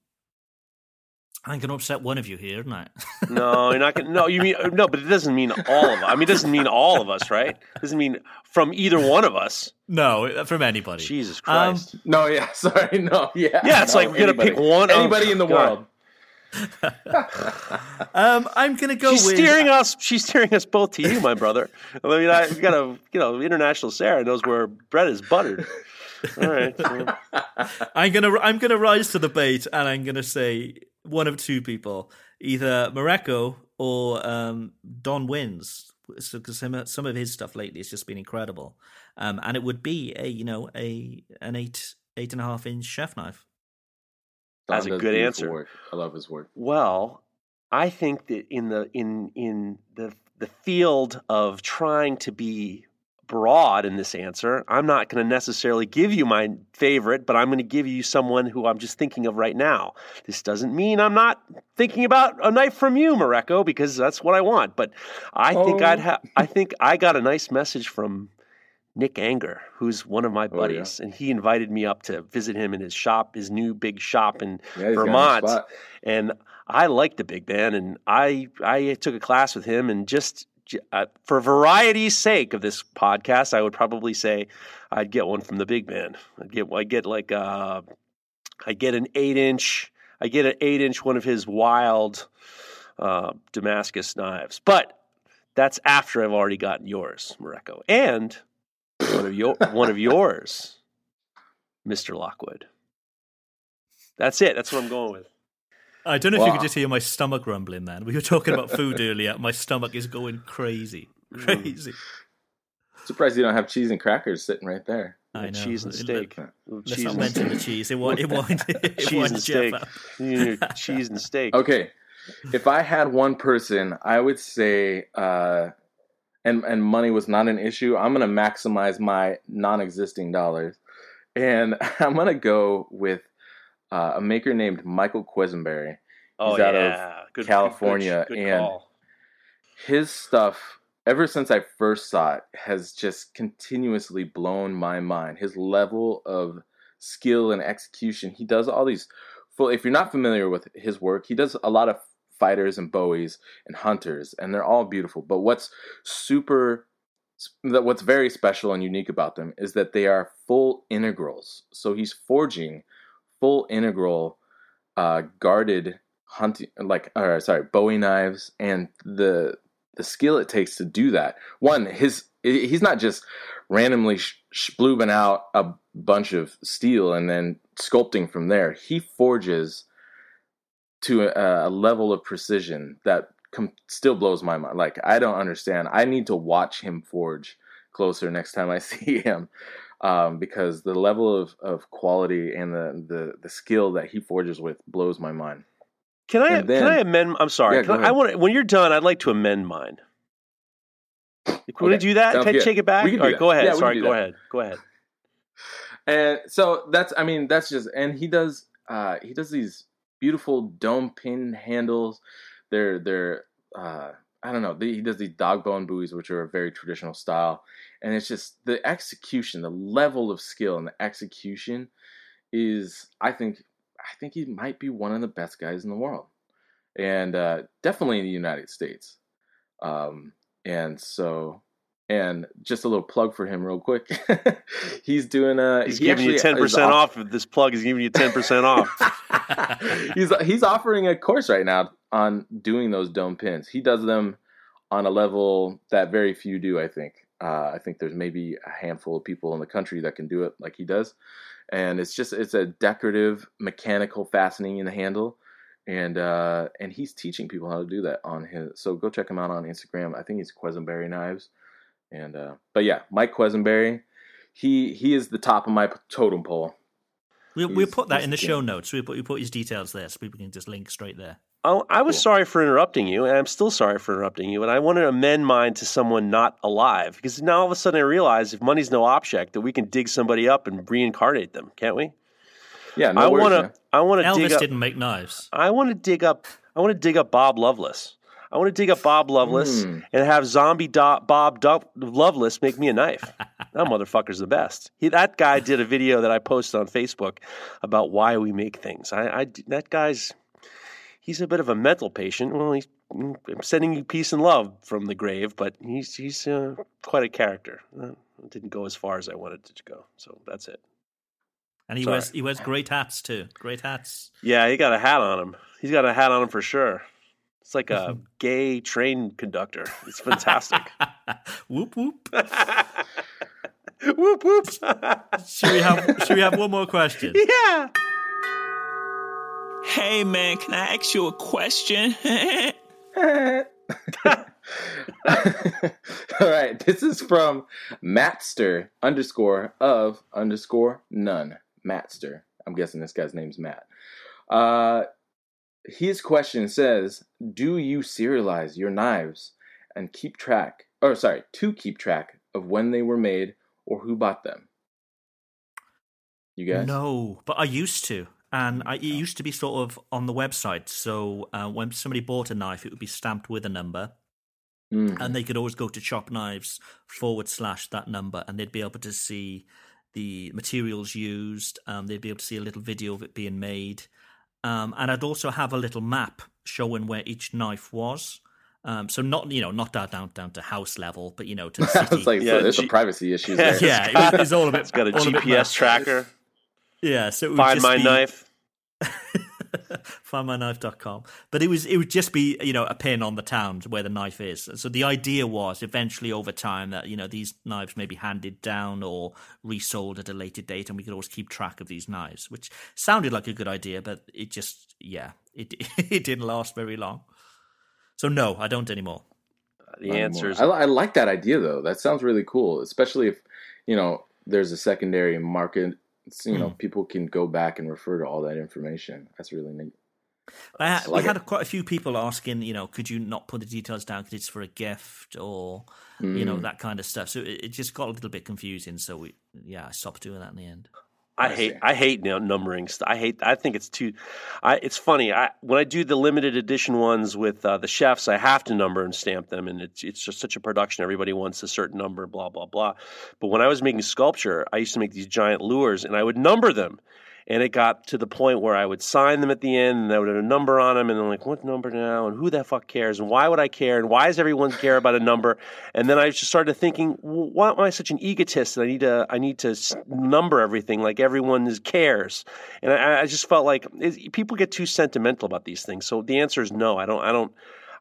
I'm going to upset one of you here, isn't I? No, you're not gonna. No, you mean no, but it doesn't mean all of. Us. I mean, it doesn't mean all of us, right? It doesn't mean from either one of us. no, from anybody. Jesus Um, Christ. No, yeah, sorry, no, yeah. Yeah, it's no, like we're gonna pick one of- Anybody in the God. world. Um, I'm going to go she's with. steering us. She's steering us both to you, my brother. I mean, I we got a you know international Sarah knows where bread is buttered. All right. so- I'm gonna I'm gonna rise to the bait, and I'm gonna say one of two people, either Mareko or um, Don Nguyen, because some some of his stuff lately has just been incredible, um, and it would be a you know a an eight eight and a half inch chef knife. That's a good answer. Work. I love his work. Well, I think that in the in in the the field of trying to be broad in this answer, I'm not going to necessarily give you my favorite, but I'm going to give you someone who I'm just thinking of right now. This doesn't mean I'm not thinking about a knife from you, Mareko, because that's what I want. But I think Oh. I'd have. I think I got a nice message from Nick Anger, who's one of my Oh, yeah. buddies, and he invited me up to visit him in his shop, his new big shop in Yeah, he's got a Vermont. And I like the big man, and I I took a class with him, and just uh, for variety's sake of this podcast, I would probably say I'd get one from the big man. I'd get I get like uh, I get an eight inch. I get an eight inch one of his wild uh, Damascus knives, but that's after I've already gotten yours, Mareko, and one of your one of yours, Mister Lockwood. That's it. That's what I'm going with. I don't know if you could just hear my stomach rumbling. Then we were talking about food earlier. My stomach is going crazy, crazy. Surprised you don't have cheese and crackers sitting right there. I know. cheese and steak. Let's cheese not and mention steak. the cheese. It won't. It won't. It cheese won't and steak. You cheese and steak. Okay, if I had one person, I would say, uh, and and money was not an issue. I'm gonna maximize my non-existing dollars, and I'm gonna go with uh, a maker named Michael Quesenberry. Oh He's out of yeah, good, California, Good, good, good and- call. his stuff ever since i first saw it has just continuously blown my mind his level of skill and execution he does all these full if you're not familiar with his work he does a lot of fighters and bowies and hunters and they're all beautiful but what's super that what's very special and unique about them is that they are full integrals so he's forging full integral uh guarded hunting like or sorry bowie knives and the the skill it takes to do that. One his he's not just randomly sh- out a bunch of steel and then sculpting from there. He forges to a, a level of precision that com- still blows my mind. Like i don't understand. I need to watch him forge closer next time i see him um, because the level of, of quality and the, the, the skill that he forges with blows my mind Can I then- can I amend? I'm sorry. Yeah, Can I, I want when you're done. I'd like to amend mine. Can we Okay, do that? sounds Can I take it back? We can do All right, that. go ahead. Yeah, sorry, go that. ahead. Go ahead. and so that's i mean that's just and he does uh he does these beautiful dome pin handles they're they're uh i don't know he does these dog bone bowies which are a very traditional style and it's just the execution the level of skill and the execution is i think i think he might be one of the best guys in the world and uh definitely in the united states um and so and just a little plug for him real quick he's doing a. He's he giving you ten percent off- off. Of this plug is giving you ten percent off. he's he's offering a course right now on doing those dome pins. He does them on a level that very few do. I think. Uh, I think there's maybe a handful of people in the country that can do it like he does, and it's just it's a decorative mechanical fastening in the handle, and uh, and he's teaching people how to do that on his. So go check him out on Instagram. I think he's Quesenberry Knives, and uh, but yeah, Mike Quesenberry, he he is the top of my totem pole. We'll, we'll put that in the show notes. We'll put, we'll put his details there so people can just link straight there. Oh, I was Cool. sorry for interrupting you, and I'm still sorry for interrupting you. And I want to amend mine to someone not alive because now all of a sudden I realize if money's no object, that we can dig somebody up and reincarnate them, can't we? Yeah, no I want to. I want to dig Elvis up. didn't make knives. I want to dig up. I want to dig up Bob Loveless. I want to dig up Bob Loveless Hmm. and have zombie Do- Bob Do- Loveless make me a knife. that motherfucker's the best. He, that guy did a video that I posted on Facebook about why we make things. I, I that guy's he's a bit of a mental patient. Well, he's I'm sending you peace and love from the grave, but he's he's uh, quite a character. Uh, didn't go as far as I wanted it to go, so that's it. And he Sorry. wears he wears great hats too. Great hats. Yeah, he got a hat on him. He's got a hat on him for sure. It's like a gay train conductor. It's fantastic. whoop whoop. whoop whoop. Should we have should we have one more question? yeah. Hey man, can I ask you a question? All right, this is from Matster underscore of underscore none. Matster. I'm guessing this guy's name's Matt. Uh, his question says, "Do you serialize your knives and keep track, or sorry, to keep track of when they were made or who bought them?" You guys? No, but I used to. And I, it used to be sort of on the website. So uh, when somebody bought a knife, it would be stamped with a number. Mhm. and they could always go to chop knives forward slash that number and they'd be able to see the materials used um, they'd be able to see a little video of it being made um, and i'd also have a little map showing where each knife was um, so not you know not down down, down to house level but you know to the city was like, Yeah, so there's G- some privacy issues there. yeah it was, it all a bit It's got a GPS mad. tracker. Yeah so it would Find just my be- knife. findmyknife.com but it was it would just be you know a pin on the town where the knife is so the idea was eventually over time that you know these knives may be handed down or resold at a later date and we could always keep track of these knives which sounded like a good idea but it just yeah it it didn't last very long so no i don't anymore The Not answer is. I, I like that idea though. That sounds really cool, especially if you know there's a secondary market. You know, Hmm. people can go back and refer to all that information. That's really neat. I, ha- I like we had it. quite a few people asking, you know, could you not put the details down because it's for a gift or, you know, Mm. that kind of stuff. So it, it just got a little bit confusing. So we, yeah, I stopped doing that in the end. I hate. I hate nu- numbering. I hate. I think it's too. I it's funny. I when I do the limited edition ones with uh, the chefs, I have to number and stamp them, and it's it's just such a production. Everybody wants a certain number, blah blah blah. But when I was making sculpture, I used to make these giant lures, and I would number them. And it got to the point where I would sign them at the end, and I would have a number on them, and I'm like, "What number now?" And who the fuck cares? And why would I care? And why does everyone care about a number? And then I just started thinking, why am I such an egotist that I need to I need to number everything like everyone is cares? And I, I just felt like it, people get too sentimental about these things. So the answer is no. I don't. I don't.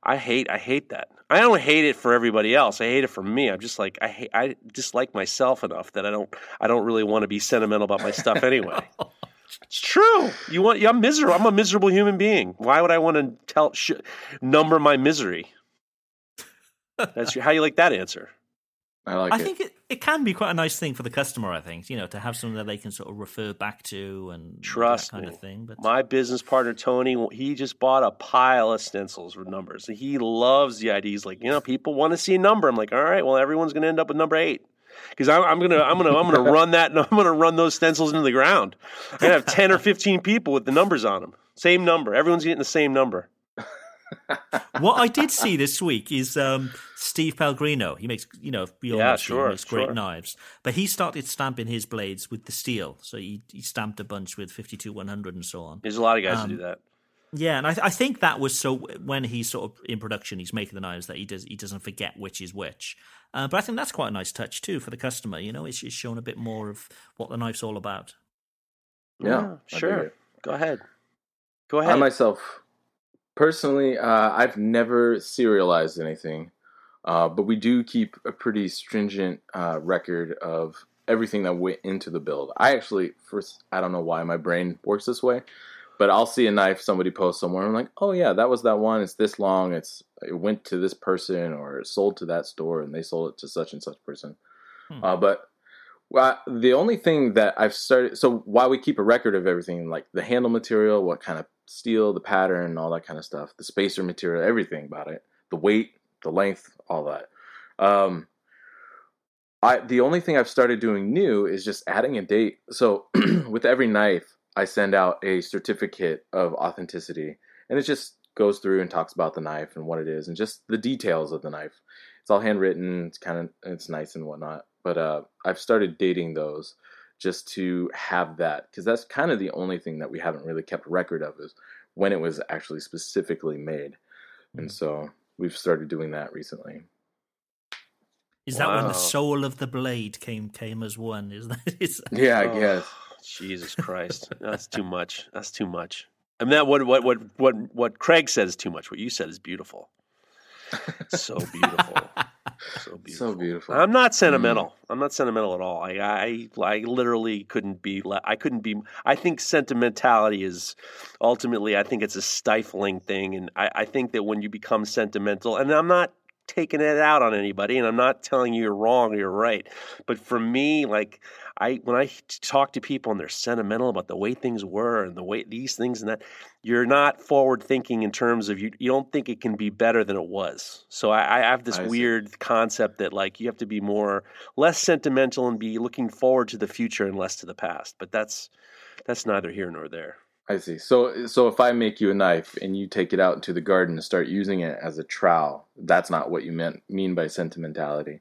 I hate. I hate that. I don't hate it for everybody else. I hate it for me. I'm just like I hate. I dislike myself enough that I don't. I don't really want to be sentimental about my stuff anyway. It's true. You want? I'm miserable. I'm a miserable human being. Why would I want to tell sh- number my misery? That's your, how you like that answer. I like I it. think it, it can be quite a nice thing for the customer, I think, you know, to have something that they can sort of refer back to and Trust that kind me. of thing. But My business partner Tony, he just bought a pile of stencils with numbers. He loves the idea. He's like, you know, people want to see a number. I'm like, all right, well, everyone's going to end up with number eight because I'm, I'm gonna, I'm gonna, I'm gonna run that. I'm gonna run those stencils into the ground. I'm gonna have ten or fifteen people with the numbers on them. Same number. Everyone's getting the same number. what I did see this week is um, Steve Pellegrino. He makes, you know, we all Yeah, know Steve, he sure, makes great sure. knives. But he started stamping his blades with the steel. So he, he stamped a bunch with 52 100 and so on. There's a lot of guys Um, who do that. Yeah, and I, I think that was so when he's sort of in production, he's making the knives that he does he doesn't forget which is which. Uh, but I think that's quite a nice touch too for the customer. You know, it's, it's showing a bit more of what the knife's all about. Yeah, I dig sure. Go ahead. Go ahead. I myself, personally, uh, I've never serialized anything. Uh, but we do keep a pretty stringent uh, record of everything that went into the build. I actually, first, I don't know why my brain works this way, but I'll see a knife somebody post somewhere. I'm like, oh yeah, that was that one. It's this long. It's it went to this person or it sold to that store and they sold it to such and such person. Hmm. Uh, but well, the only thing that I've started, so while we keep a record of everything, like the handle material, what kind of steel, the pattern, all that kind of stuff, the spacer material, everything about it, the weight, the length, all that. Um, I the only thing I've started doing new is just adding a date. So with every knife, I send out a certificate of authenticity, and it just goes through and talks about the knife and what it is, and just the details of the knife. It's all handwritten. It's kind of it's nice and whatnot. But uh, I've started dating those just to have that because that's kind of the only thing that we haven't really kept record of is when it was actually specifically made, and so we've started doing that recently. Is that when the soul of the blade came came as one? Is that is Yeah, I Oh, guess. Jesus Christ, that's too much. That's too much. I mean, that what what what what what Craig said is too much. What you said is beautiful. So beautiful. So beautiful. So beautiful. I'm not hmm. sentimental. I'm not sentimental at all. I, I I literally couldn't be. I couldn't be. I think sentimentality is ultimately. I think it's a stifling thing, and I, I think that when you become sentimental, and I'm not taking it out on anybody, and I'm not telling you you're wrong or you're right, but for me, like I when I talk to people and they're sentimental about the way things were and the way these things and that, you're not forward thinking in terms of you. You don't think it can be better than it was. So I, I have this I weird concept that like you have to be more less sentimental and be looking forward to the future and less to the past. But that's that's neither here nor there. I see. So, so if I make you a knife and you take it out into the garden and start using it as a trowel, that's not what you meant mean by sentimentality.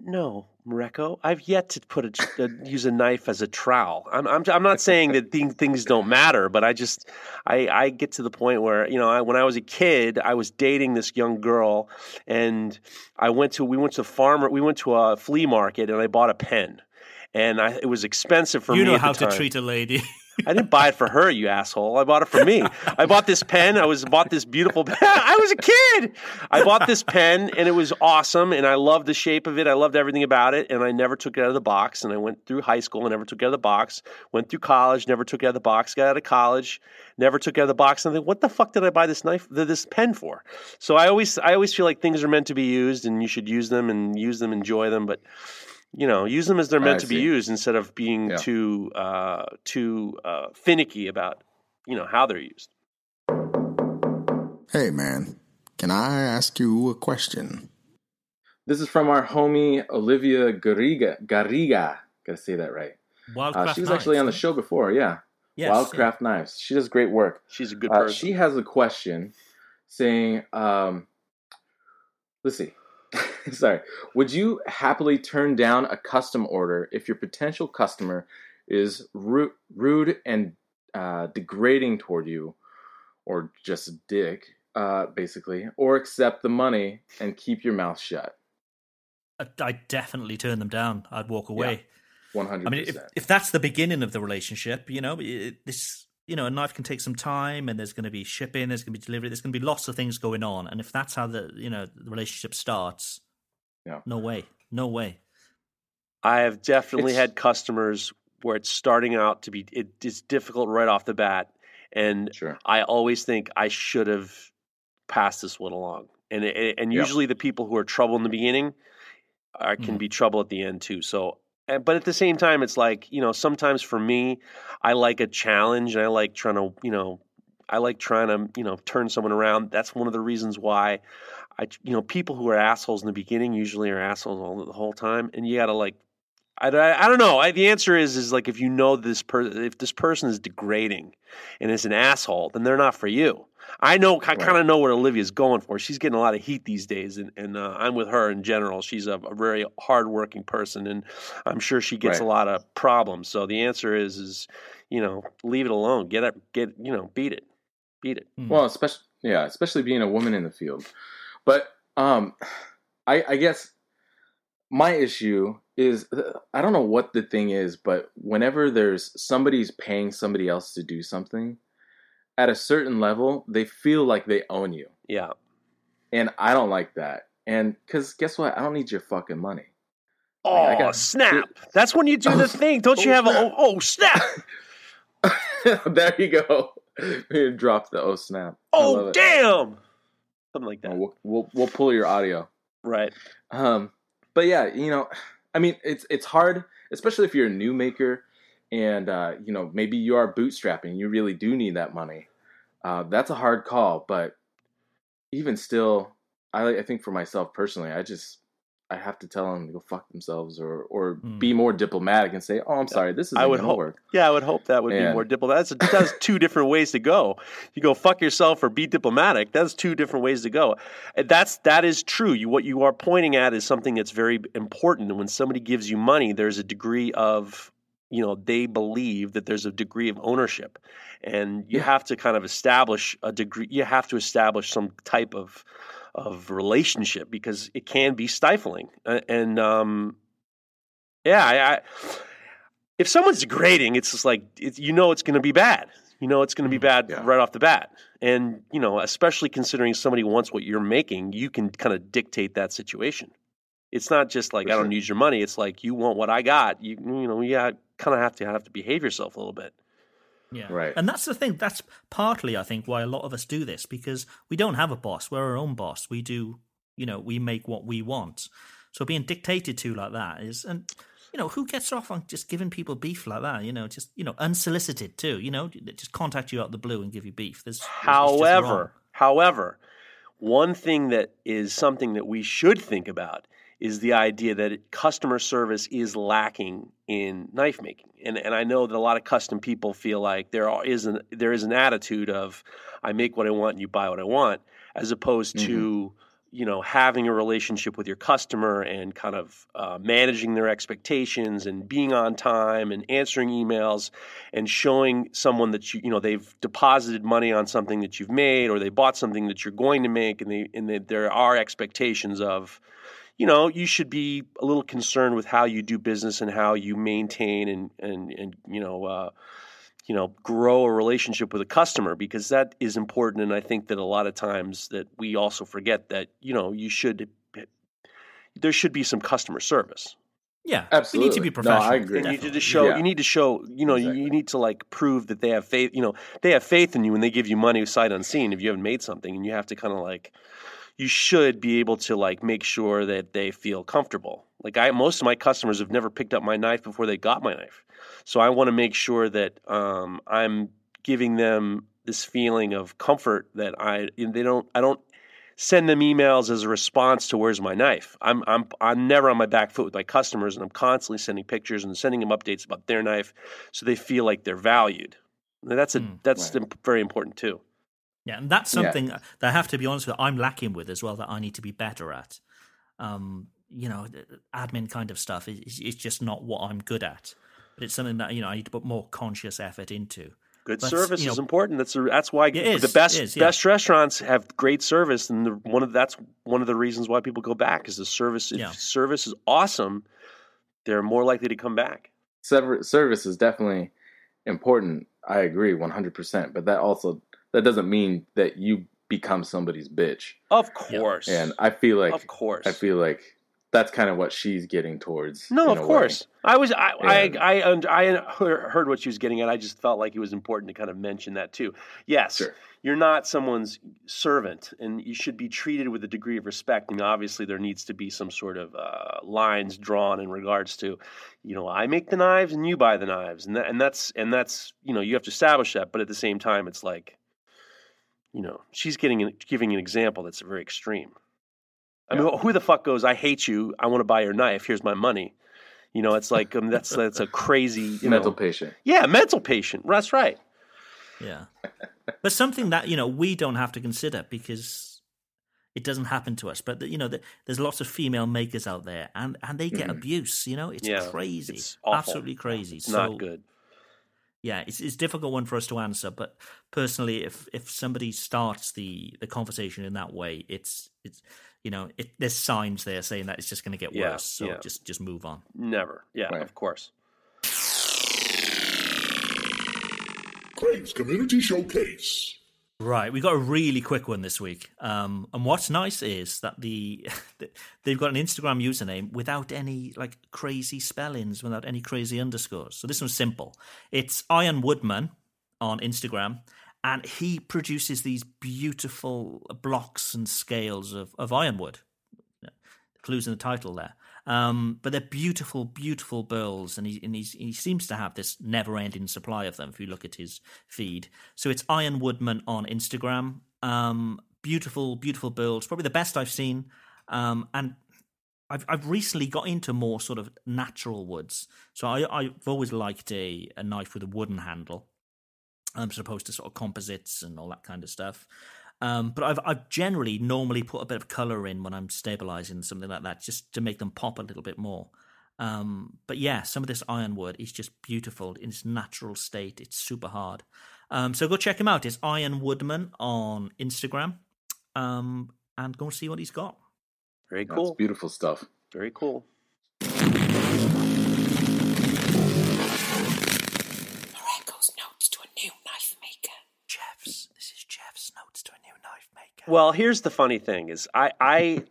No, Mareko, I've yet to put a, uh, use a knife as a trowel. I'm, I'm, I'm not saying that thing, things don't matter, but I just, I, I get to the point where, you know, I, when I was a kid, I was dating this young girl and I went to, we went to farmer, we went to a flea market and I bought a pen and I, it was expensive for you me You know how to treat a lady? I didn't buy it for her, you asshole. I bought it for me. I bought this pen. I was bought this beautiful pen. I was a kid. I bought this pen and it was awesome and I loved the shape of it. I loved everything about it and I never took it out of the box and I went through high school and never took it out of the box. Went through college, never took it out of the box. Got out of college, never took it out of the box. And I think, what the fuck did I buy this knife, this pen for? So I always, I always feel like things are meant to be used and you should use them and use them, enjoy them, but you know, use them as they're meant I to be used instead of being Yeah. too uh, too uh, finicky about you know how they're used. Hey, man, can I ask you a question? This is from our homie Olivia Garriga. Garriga, gotta say that right. Wildcraft Uh, she was actually on the show before. Yeah, Yes, Wildcraft Knives. She does great work. She's a good Uh, person. she has a question saying, um, let's see. Sorry. Would you happily turn down a custom order if your potential customer is rude, rude and uh, degrading toward you, or just a dick, uh, basically, or accept the money and keep your mouth shut? I- I'd definitely turn them down. I'd walk away. 100%. I mean, if, if that's the beginning of the relationship, you know, it, this, you know, a knife can take some time, and there's going to be shipping, there's going to be delivery, there's going to be lots of things going on, and if that's how the, you know, the relationship starts, Yeah. no way, no way. I have definitely It's- had customers where it's starting out to be it is difficult right off the bat, and sure. I always think I should have passed this one along. And and and Yep. usually the people who are trouble in the beginning are, can Mhm. be trouble at the end too. So, and- but at the same time, it's like you know sometimes for me, I like a challenge and I like trying to you know I like trying to you know turn someone around. That's one of the reasons why I you know people who are assholes in the beginning usually are assholes all the whole time, and you got to like. I, I, I don't know. I, the answer is is like if you know this person, if this person is degrading and is an asshole, then they're not for you. I know, I kind of know what Olivia's going for. She's getting a lot of heat these days, and, and uh, I'm with her in general. She's a, a very hardworking person, and I'm sure she gets Right. a lot of problems. So the answer is, is you know, leave it alone. Get up, get you know, beat it, beat it. Hmm. Well, especially yeah, especially being a woman in the field. But um, I, I guess my issue is I don't know what the thing is, but whenever there's somebody's paying somebody else to do something, at a certain level, they feel like they own you, Yeah, and I don't like that. And because guess what? I don't need your fucking money. Oh, I got- snap! That's when you do the thing. Don't you Oh, have a oh, oh snap? there you go. You drop the oh snap. Oh it. damn! Something like that. Oh, We'll, we'll we'll pull your audio. Right. Um, but yeah, you know, I mean, it's it's hard, especially if you're a new maker, and uh, you know maybe you are bootstrapping. You really do need that money. Uh, that's a hard call, but even still, I I think for myself personally, I just I have to tell them to go fuck themselves or or Hmm. be more diplomatic and say, oh, I'm sorry, this isn't I would hope. work. Yeah, I would hope that would be more diplomatic. That's, that's two different ways to go. You go fuck yourself or be diplomatic. That's two different ways to go. And that's that is true. You what you are pointing at is something that's very important. When somebody gives you money, there's a degree of you know they believe that there's a degree of ownership, and you Yeah. have to kind of establish a degree. You have to establish some type of of relationship because it can be stifling. And um, yeah, I, I, if someone's degrading, it's just like it's, you know it's going to be bad. You know it's going to be bad Yeah. right off the bat. And you know, especially considering somebody wants what you're making, you can kind of dictate that situation. It's not just like For I don't sure. need your money. It's like you want what I got. You you know, yeah, kind of have to have to behave yourself a little bit. Yeah. Right. And that's the thing. That's partly, I think, why a lot of us do this because we don't have a boss. We're our own boss. We do, you know, we make what we want. So being dictated to like that is, and, you know, who gets off on just giving people beef like that? You know, just, you know, unsolicited too, you know, just contact you out of the blue and give you beef. There's, it's just wrong. However, however, one thing that is something that we should think about is the idea that customer service is lacking in knife making. And and I know that a lot of custom people feel like there are, is an there is an attitude of I make what I want and you buy what I want as opposed to you know having a relationship with your customer and kind of uh, managing their expectations and being on time and answering emails and showing someone that you you know they've deposited money on something that you've made or they bought something that you're going to make and they and they, there are expectations of you know you should be a little concerned with how you do business and how you maintain and and and you know uh, you know grow a relationship with a customer because that is important and I think that a lot of times that we also forget that you know you should there should be some customer service Yeah. Absolutely. We need to be professional. No, professional. I agree. and you need to show Yeah. you need to show you know Exactly. you need to like prove that they have faith you know they have faith in you when they give you money sight unseen if you haven't made something and you have to kind of like you should be able to like make sure that they feel comfortable like i most of my customers have never picked up my knife before they got my knife so i want to make sure that um, i'm giving them this feeling of comfort that i they don't i don't send them emails as a response to where's my knife. I'm I'm I'm never on my back foot with my customers, and I'm constantly sending pictures and sending them updates about their knife, so they feel like they're valued. And that's a Mm, that's right. im- very important too. Yeah, and that's Yeah. something that I have to be honest with. I'm lacking with as well. That I need to be better at. Um, you know, admin kind of stuff is is just not what I'm good at. But it's something that you know I need to put more conscious effort into. Good But, service you know- is important. That's a, that's why It is, the best it is, yeah. best restaurants have great service, and the, one of that's one of the reasons why people go back is the service. If Yeah. service is awesome, they're more likely to come back. Service is definitely important. I agree 100%. But that also that doesn't mean that you become somebody's bitch. Of course, And I feel like of course, I feel like that's kind of what she's getting towards. No, of a way. course. I was I And- I I, und- I heard what she was getting at. I just felt like it was important to kind of mention that too. Yes, Sure. you're not someone's servant, and you should be treated with a degree of respect. And obviously, there needs to be some sort of uh, lines drawn in regards to, you know, I make the knives and you buy the knives, and that, and that's and that's you know you have to establish that. But at the same time, it's like, you know, she's getting an, giving an example that's very extreme. I mean, who the fuck goes? I hate you. I want to buy your knife. Here's my money. You know, it's like um, that's that's a crazy you Mental know, patient. yeah, mental patient. That's right. Yeah, but something that you know we don't have to consider because it doesn't happen to us. But you know, th- there's lots of female makers out there, and and they get abuse. You know, it's. Yeah, crazy, it's awful. absolutely crazy. It's so not good. Yeah, it's it's a difficult one for us to answer. But personally, if if somebody starts the the conversation in that way, it's it's you know it, there's signs there saying that it's just going to get Yeah, worse. So yeah. just just move on. Never. Yeah, Right. of course. Craig's Community Showcase. Right, we got a really quick one this week. Um, and what's nice is that the they've got an Instagram username without any like crazy spellings, without any crazy underscores. So this one's simple. It's Iron Woodman on Instagram, and he produces these beautiful blocks and scales of, of ironwood. Clues in the title there. Um, but they're beautiful, beautiful burls, and he and he seems to have this never-ending supply of them. If you look at his feed, so it's Iron Woodman on Instagram. Um, beautiful, beautiful burls, probably the best I've seen. Um, and I've I've recently got into more sort of natural woods. So I I've always liked a, a knife with a wooden handle, um, as opposed to sort of composites and all that kind of stuff. Um, but I've, I've generally normally put a bit of color in when I'm stabilizing something like that, just to make them pop a little bit more. Um, but yeah, some of this ironwood is just beautiful in its natural state. It's super hard. Um, so go check him out. It's Iron Woodman on Instagram, um, and go and see what he's got. Very cool. That's beautiful stuff. Very cool. Well, here's the funny thing: is I, I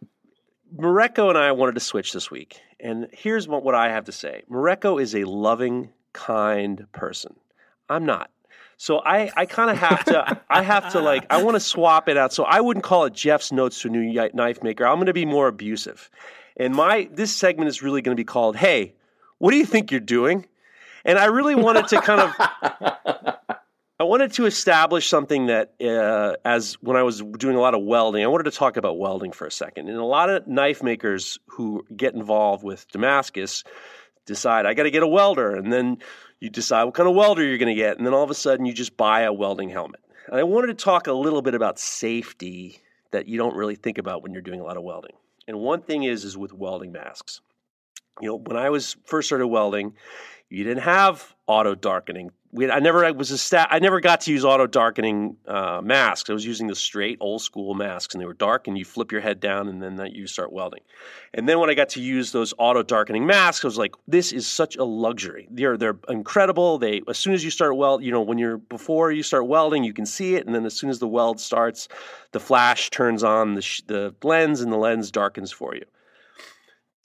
Mareko and I wanted to switch this week, and here's what, what I have to say: Mareko is a loving, kind person. I'm not. So I, I kind of have to I have to like I want to swap it out. So I wouldn't call it Jeff's notes to a new knife maker. I'm going to be more abusive. And my this segment is really going to be called "Hey, what do you think you're doing?" And I really wanted to kind of I wanted to establish something that, uh, as when I was doing a lot of welding, I wanted to talk about welding for a second. And a lot of knife makers who get involved with Damascus decide, I got to get a welder. And then you decide what kind of welder you're going to get. And then all of a sudden, you just buy a welding helmet. And I wanted to talk a little bit about safety that you don't really think about when you're doing a lot of welding. And one thing is, is with welding masks. You know, when I was first started welding, you didn't have auto darkening we I never I was a stat I never got to use auto darkening uh, masks. I was using the straight old school masks, and they were dark, and you flip your head down, and then that you start welding. And then when I got to use those auto darkening masks, I was like, this is such a luxury. They're they're incredible. They as soon as you start weld, you know, when you're before you start welding, you can see it, and then as soon as the weld starts, the flash turns on the sh- the lens, and the lens darkens for you.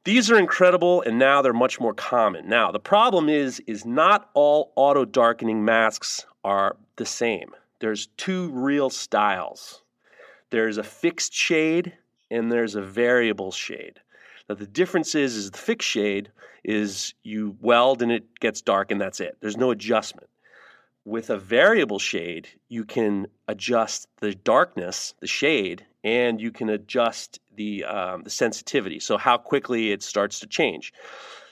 These are incredible and now they're much more common. Now, the problem is is not all auto darkening masks are the same. There's two real styles. There's a fixed shade and there's a variable shade. Now the difference is is the fixed shade is you weld and it gets dark and that's it. There's no adjustment. With a variable shade, you can adjust the darkness, the shade, and you can adjust the um, the sensitivity, so how quickly it starts to change.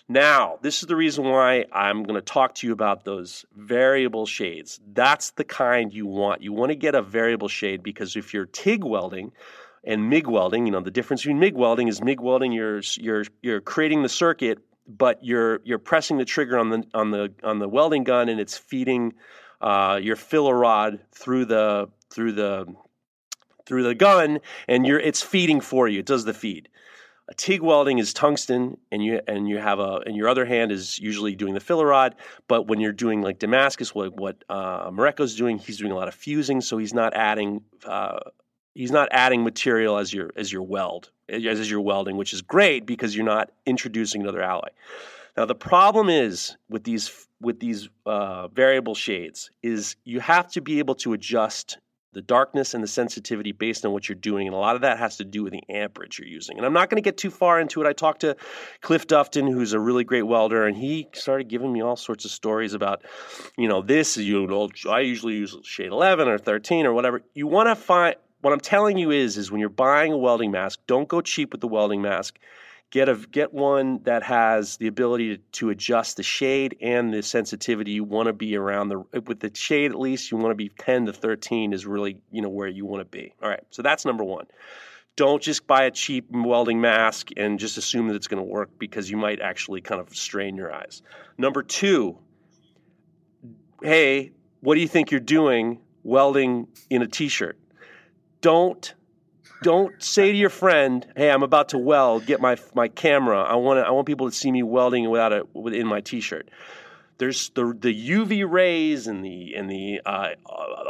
Now, this is the reason why I'm going to talk to you about those variable shades. That's the kind you want. You want to get a variable shade because if you're TIG welding and MIG welding, you know the difference between MIG welding is MIG welding you're you're you're creating the circuit, but you're you're pressing the trigger on the on the on the welding gun and it's feeding uh, your filler rod through the through the through the gun, and you're it's feeding for you. It does the feed. A TIG welding is tungsten, and you and you have a and your other hand is usually doing the filler rod. But when you're doing like Damascus, what what uh, Mareko's doing, he's doing a lot of fusing, so he's not adding uh, he's not adding material as your as your weld as, as you're welding, which is great because you're not introducing another alloy. Now the problem is with these with these uh, variable shades is you have to be able to adjust the darkness and the sensitivity based on what you're doing. And a lot of that has to do with the amperage you're using. And I'm not going to get too far into it. I talked to Cliff Dufton, who's a really great welder, and he started giving me all sorts of stories about, you know, this, you know, I usually use shade 11 or 13 or whatever. You want to find, what I'm telling you is, is when you're buying a welding mask, don't go cheap with the welding mask get a get one that has the ability to, to adjust the shade and the sensitivity you want to be around the with the shade at least you want to be 10 to 13 is really you know where you want to be. All right so that's number one. Don't just buy a cheap welding mask and just assume that it's going to work because you might actually kind of strain your eyes. Number two hey what do you think you're doing welding in a t-shirt? Don't don't say to your friend, "Hey, I'm about to weld. Get my my camera. I want I want people to see me welding without it within my t-shirt." There's the the UV rays and the and the uh,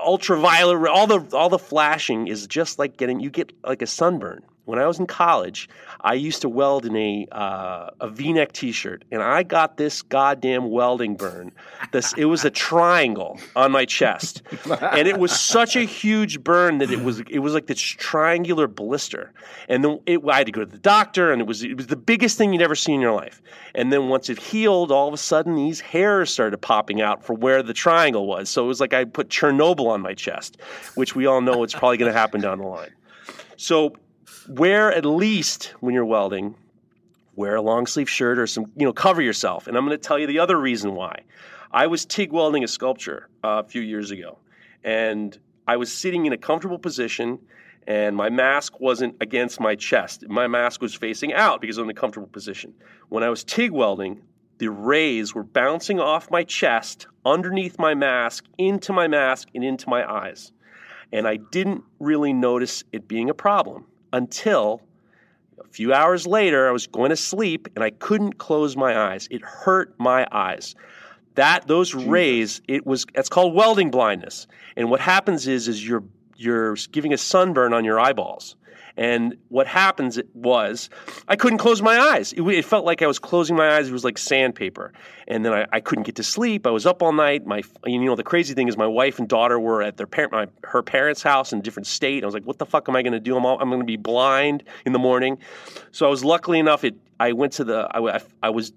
ultraviolet, all the all the flashing is just like getting you get like a sunburn. When I was in college, I used to weld in a uh, a V-neck T-shirt, and I got this goddamn welding burn. This it was a triangle on my chest, and it was such a huge burn that it was it was like this triangular blister. And then it, I had to go to the doctor, and it was it was the biggest thing you'd ever see in your life. And then once it healed, all of a sudden these hairs started popping out from where the triangle was. So it was like I put Chernobyl on my chest, which we all know it's probably going to happen down the line. So wear at least when you're welding, wear a long sleeve shirt or some, you know, cover yourself. And I'm going to tell you the other reason why. I was TIG welding a sculpture uh, a few years ago, and I was sitting in a comfortable position, and my mask wasn't against my chest. My mask was facing out because I'm in a comfortable position. When I was TIG welding, the rays were bouncing off my chest, underneath my mask, into my mask, and into my eyes. And I didn't really notice it being a problem until a few hours later, I was going to sleep and I couldn't close my eyes. It hurt my eyes. That those Jesus. rays, it was it's called welding blindness. And what happens is is you're you're giving a sunburn on your eyeballs. And what happens was I couldn't close my eyes. It, it, felt like I was closing my eyes. It was like sandpaper. And then I, I, couldn't get to sleep. I was up all night. My, you know, the crazy thing is my wife and daughter were at their parent, my, her parents' house in a different state. I was like, what the fuck am I going to do? I'm, I'm going to be blind in the morning. So I was luckily enough. It, I went to the, I, I was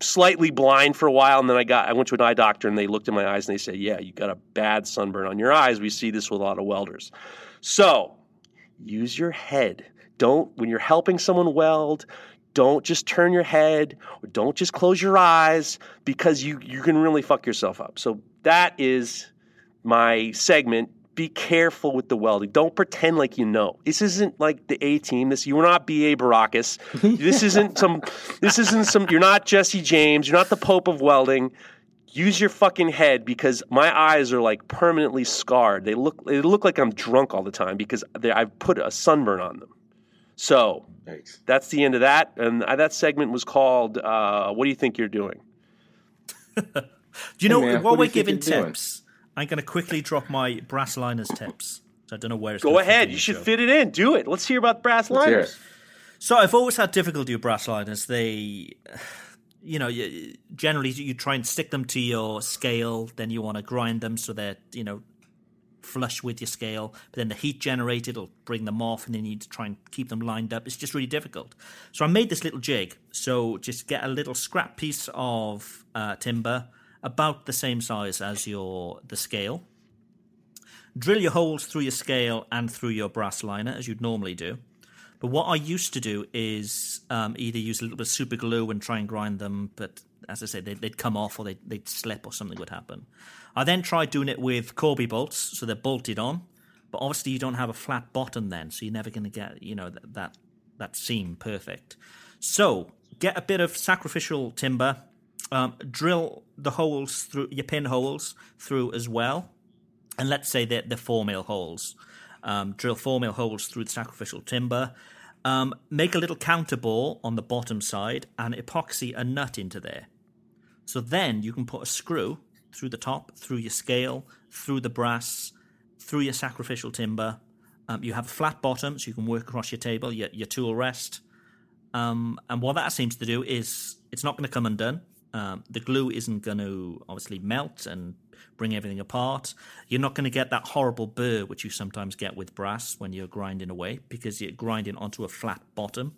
slightly blind for a while and then I got I went to an eye doctor and they looked in my eyes and they said, "Yeah, you got a bad sunburn on your eyes. We see this with a lot of welders." So, use your head. Don't, when you're helping someone weld, don't just turn your head or don't just close your eyes because you, you can really fuck yourself up. So that is my segment. Be careful with the welding. Don't pretend like you know. This isn't like the A team. This you're not B.A. Baracus. This isn't some. This isn't some. You're not Jesse James. You're not the Pope of welding use your fucking head because my eyes are like permanently scarred. They look they look like I'm drunk all the time because I've put a sunburn on them. So Thanks. that's the end of that. And that segment was called uh, "What do you think you're doing?" do you know hey man, while we're giving tips, doing? I'm going to quickly drop my brass liners tips. So I don't know where it's. Going. Go ahead. You should show. fit it in. Do it. Let's hear about brass Let's liners. So I've always had difficulty with brass liners. They you know, you, generally you try and stick them to your scale, then you want to grind them so they're, you know, flush with your scale. But then the heat generated will bring them off, and then you need to try and keep them lined up. It's just really difficult. So I made this little jig. So just get a little scrap piece of uh, timber about the same size as your the scale. Drill your holes through your scale and through your brass liner as you'd normally do. But what I used to do is um, either use a little bit of super glue and try and grind them, but as I say, they'd, they'd come off or they'd, they'd, slip or something would happen. I then tried doing it with Corby bolts, so they're bolted on, but obviously you don't have a flat bottom then, so you're never going to get you know that, that that seam perfect. So get a bit of sacrificial timber, um, drill the holes through your pin holes through as well, and let's say that they're four mil holes. Um, drill four mil holes through the sacrificial timber. Um, make a little counter bore on the bottom side and epoxy a nut into there. So then you can put a screw through the top, through your scale, through the brass, through your sacrificial timber. Um, you have a flat bottom, so you can work across your table, your, your tool rest. Um, and what that seems to do is it's not going to come undone. Um, the glue isn't going to obviously melt and bring everything apart. You're not going to get that horrible burr which you sometimes get with brass when you're grinding away because you're grinding onto a flat bottom.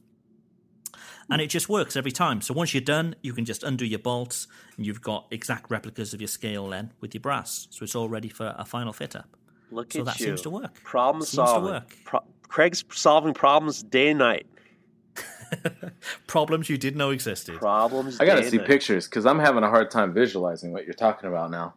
And it just works every time. So once you're done, you can just undo your bolts and you've got exact replicas of your scale then with your brass. So it's all ready for a final fit up. Look so at that you. seems to work. Problem seems solving. Pro- Craig's solving problems day and night. problems you didn't know existed. Problems. I gotta see pictures because I'm having a hard time visualizing what you're talking about now.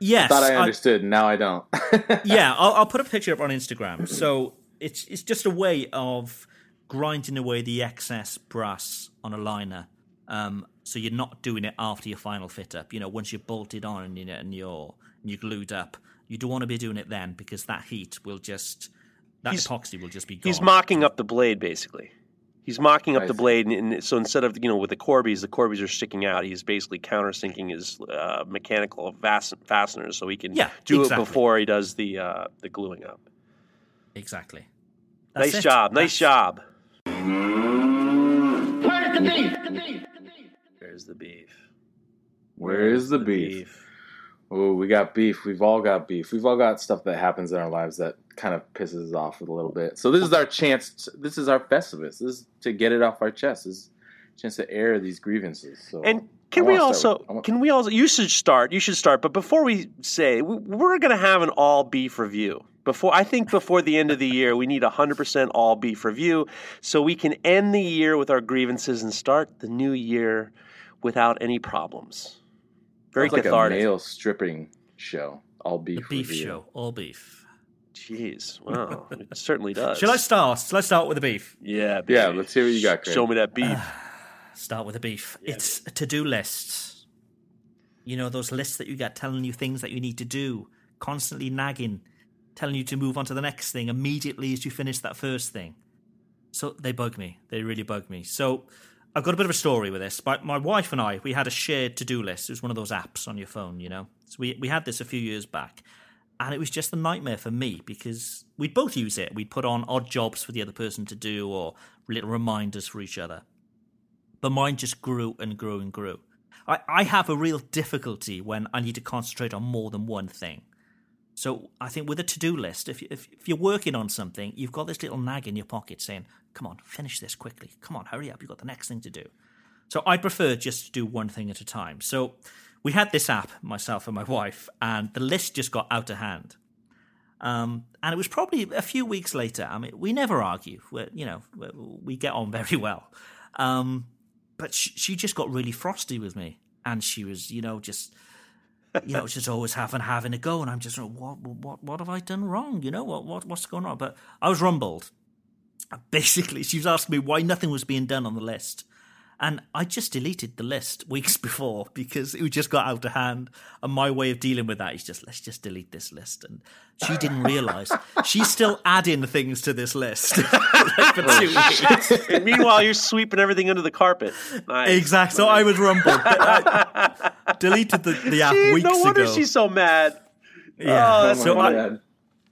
Yes, I thought I understood. I, now I don't. yeah, I'll, I'll, put a picture up on Instagram. So it's it's just a way of grinding away the excess brass on a liner. Um, so you're not doing it after your final fit up. You know, once you're bolted on and, you know, and you're and you're glued up, you don't want to be doing it then because that heat will just that he's, epoxy will just be gone. He's mocking up the blade, basically. He's mocking up I the see. blade, and, and so instead of you know with the Corbies, the Corbies are sticking out. He's basically countersinking his uh, mechanical fas- fasteners, so he can Yeah, do exactly. it before he does the uh, the gluing up. Exactly. That's nice it. job, nice That's- job. Where's the beef. Where is the beef? Oh, we got beef. We've all got beef. We've all got stuff that happens in our lives that kind of pisses us off a little bit. So this is our chance. To, this is our Festivus. This is to get it off our chest. This is a chance to air these grievances. So And can we also with- can we also you should start you should start but before we say we- we're going to have an all beef review before I think before the end of the year we need a 100% all beef review so we can end the year with our grievances and start the new year without any problems. Very like cathartic. a male stripping show. All beef. The beef. beef review. show, all beef. Jeez, wow, it certainly does. Shall I start? Shall I start with the beef? Yeah, Yeah, let's hear what you got, Craig. Show me that beef. Ah, start with the beef. It's to do lists. You know, those lists that you get telling you things that you need to do, constantly nagging, telling you to move on to the next thing immediately as you finish that first thing. So they bug me. They really bug me. So I've got a bit of a story with this. But my wife and I, we had a shared to do list. It was one of those apps on your phone, you know. So we, we had this a few years back. And it was just a nightmare for me because we'd both use it. We'd put on odd jobs for the other person to do or little reminders for each other but mine just grew and grew and grew. I, I have a real difficulty when I need to concentrate on more than one thing. So I think with a to do list, if, if, if you're working on something, you've got this little nag in your pocket saying, come on, finish this quickly. Come on, hurry up. You've got the next thing to do. So I prefer just to do one thing at a time. So we had this app, myself and my wife, and the list just got out of hand. Um, and it was probably a few weeks later. I mean, we never argue. We're, you know, we we get on very well. Um, but she, she just got really frosty with me, and she was, you know, just, you know, just always having having a go, and I'm just, what, what, what have I done wrong? You know, what, what, what's going on? But I was rumbled. Basically, she was asking me why nothing was being done on the list. And I just deleted the list weeks before because it just got out of hand. And my way of dealing with that is just let's just delete this list. And she didn't realize she's still adding things to this list. like for two weeks. and meanwhile, you're sweeping everything under the carpet. Nice. Exactly. So I was rumbled. I deleted the, the app Gee, weeks no wonder ago. she's so mad. yeah. Oh, that's oh so. I,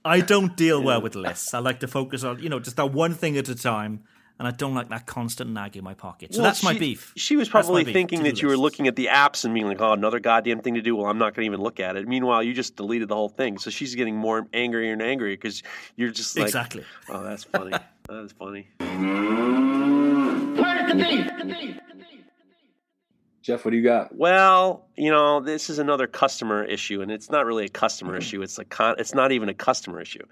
I don't deal well with lists. I like to focus on, you know, just that one thing at a time. And I don't like that constant nag in my pocket. So Well, that's my beef. She was probably thinking to-do that you were looking at the apps and being like, "Oh, another goddamn thing to do." Well, I'm not going to even look at it. Meanwhile, you just deleted the whole thing, so she's getting more angrier and angrier because you're just like, Exactly. "Oh, that's funny. that is funny." Jeff, what do you got? Well, you know, this is another customer issue, and it's not really a customer issue. It's a con- it's not even a customer issue.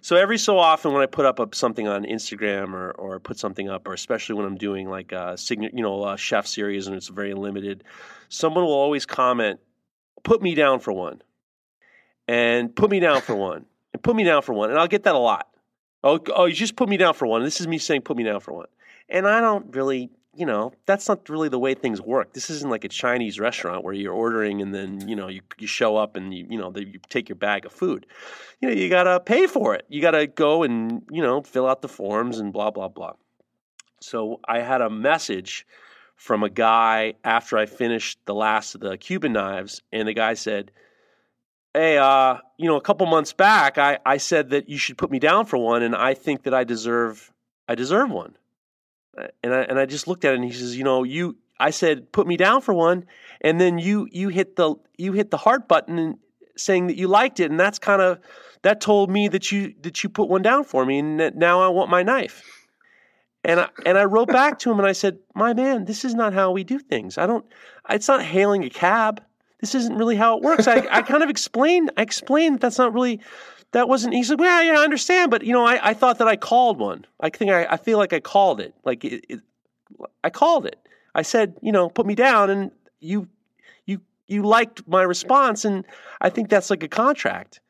So every so often, when I put up something on Instagram or, or put something up, or especially when I'm doing like a you know a chef series and it's very limited, someone will always comment, "Put me down for one," and "Put me down for one," and "Put me down for one," and I'll get that a lot. Oh, oh, you just put me down for one. This is me saying, "Put me down for one," and I don't really you know, that's not really the way things work. This isn't like a Chinese restaurant where you're ordering and then, you know, you, you show up and you, you know, you take your bag of food. You know, you got to pay for it. You got to go and, you know, fill out the forms and blah, blah, blah. So I had a message from a guy after I finished the last of the Cuban knives, and the guy said, Hey, uh, you know, a couple months back, I, I said that you should put me down for one, and I think that I deserve I deserve one and I and I just looked at it and he says, you know, you I said put me down for one, and then you you hit the you hit the heart button saying that you liked it, and that's kind of that told me that you that you put one down for me, and that now I want my knife. And I and I wrote back to him and I said, my man, this is not how we do things. I don't. It's not hailing a cab. This isn't really how it works. I, I kind of explained. I explained that that's not really that wasn't he said well yeah i understand but you know i, I thought that i called one. I think i, I feel like i called it. Like it, it, i called it. I said you know put me down and you you you liked my response and i think that's like a contract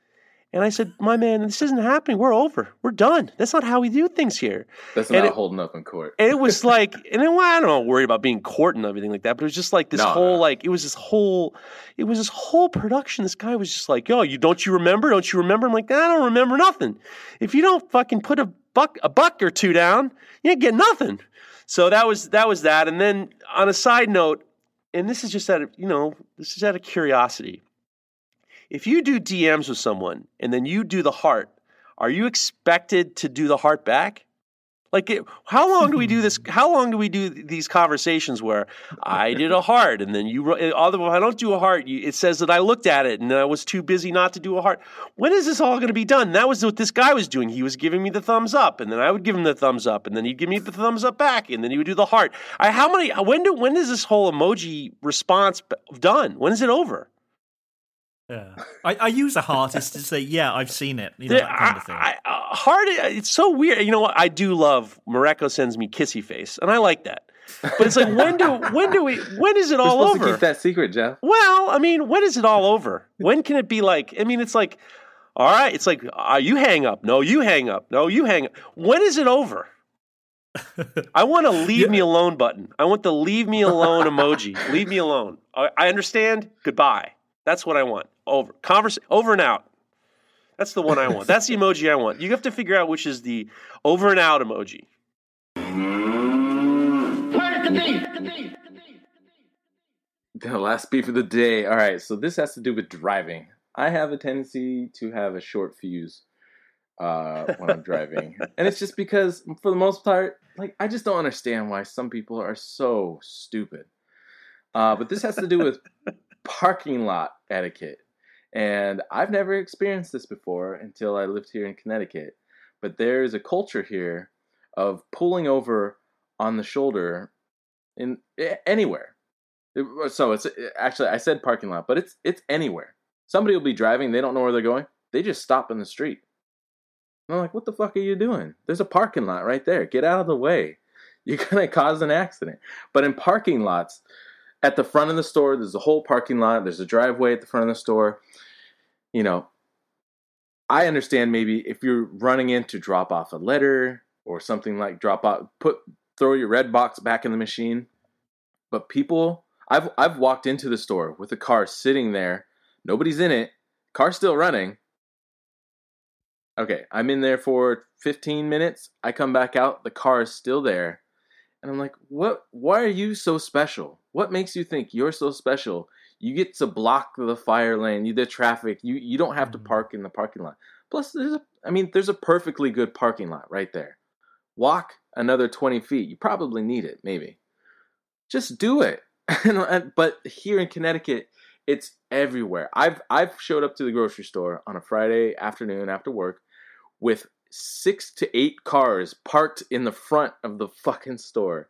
and i said my man this isn't happening we're over we're done that's not how we do things here That's And not it- holding up in court. and it was like, and then, well, I don't know, worried about being court and everything like that, but it was just like this No, whole, no. like, it was this whole, it was this whole production. This guy was just like, yo, you don't you remember? Don't you remember? I'm like, I don't remember nothing. If you don't fucking put a buck, a buck or two down, you ain't get nothing. So that was that was that. And then on a side note, and this is just out of you know this is out of curiosity. If you do DMs with someone and then you do the heart, are you expected to do the heart back? Like, it, how long do we do this? How long do we do these conversations where I did a heart and then you, although eh, I don't do a heart, you, it says that I looked at it and I was too busy not to do a heart. When is this all going to be done? That was what this guy was doing. He was giving me the thumbs up and then I would give him the thumbs up and then he'd give me the thumbs up back and then he would do the heart. I, how many, when do, when is this whole emoji response done? When is it over? Yeah, I, I use a heart is to say, yeah, I've seen it. You know, that kind of thing. I, I, heart, it's so weird. You know what? I do love Mareko sends me kissy face, and I like that. But it's like when do when do we when is it all over? keep that secret, Jeff. Well, I mean, when is it all over? When can it be like? I mean, it's like, all right, it's like uh, you hang up, no, you hang up, no, you hang up. When is it over? I want a leave yeah. me alone button. I want the leave me alone emoji. leave me alone. I, I understand. Goodbye. That's what I want. Over. Converse over and out. That's the one I want. That's the emoji I want. You have to figure out which is the over and out emoji. The last beef of the day. All right, so this has to do with driving. I have a tendency to have a short fuse uh, when I'm driving, and it's just because, for the most part, like I just don't understand why some people are so stupid. Uh, but this has to do with parking lot etiquette. And I've never experienced this before until I lived here in Connecticut. But there is a culture here of pulling over on the shoulder in anywhere. So it's actually I said parking lot, but it's it's anywhere. Somebody will be driving, they don't know where they're going. They just stop in the street. And I'm like, what the fuck are you doing? There's a parking lot right there. Get out of the way. You're gonna cause an accident. But in parking lots, at the front of the store, there's a whole parking lot, there's a driveway at the front of the store. You know, I understand maybe if you're running in to drop off a letter or something like drop off, put throw your red box back in the machine. But people, I've I've walked into the store with a car sitting there, nobody's in it, car still running. Okay, I'm in there for 15 minutes. I come back out, the car is still there. And I'm like, "What why are you so special? What makes you think you're so special? You get to block the fire lane, you the traffic. You you don't have to mm-hmm. park in the parking lot. Plus, there's a I mean, there's a perfectly good parking lot right there. Walk another 20 feet. You probably need it, maybe. Just do it. but here in Connecticut, it's everywhere. I've I've showed up to the grocery store on a Friday afternoon after work with six to eight cars parked in the front of the fucking store.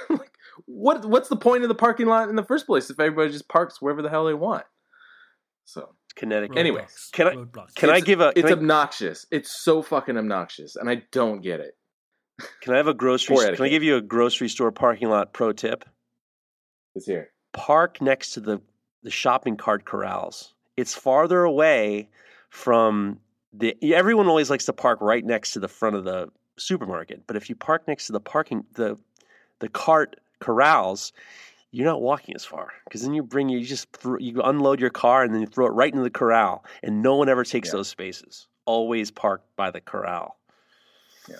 like, what what's the point of the parking lot in the first place if everybody just parks wherever the hell they want? So Connecticut. Anyway, can I can I give a? It's I, obnoxious. It's so fucking obnoxious, and I don't get it. Can I have a grocery? can I give you a grocery store parking lot pro tip? It's here. Park next to the the shopping cart corrals. It's farther away from the. Everyone always likes to park right next to the front of the supermarket, but if you park next to the parking the the cart corrals, you're not walking as far because then you bring you just throw, you unload your car and then you throw it right into the corral, and no one ever takes yeah. those spaces. Always parked by the corral. Yeah.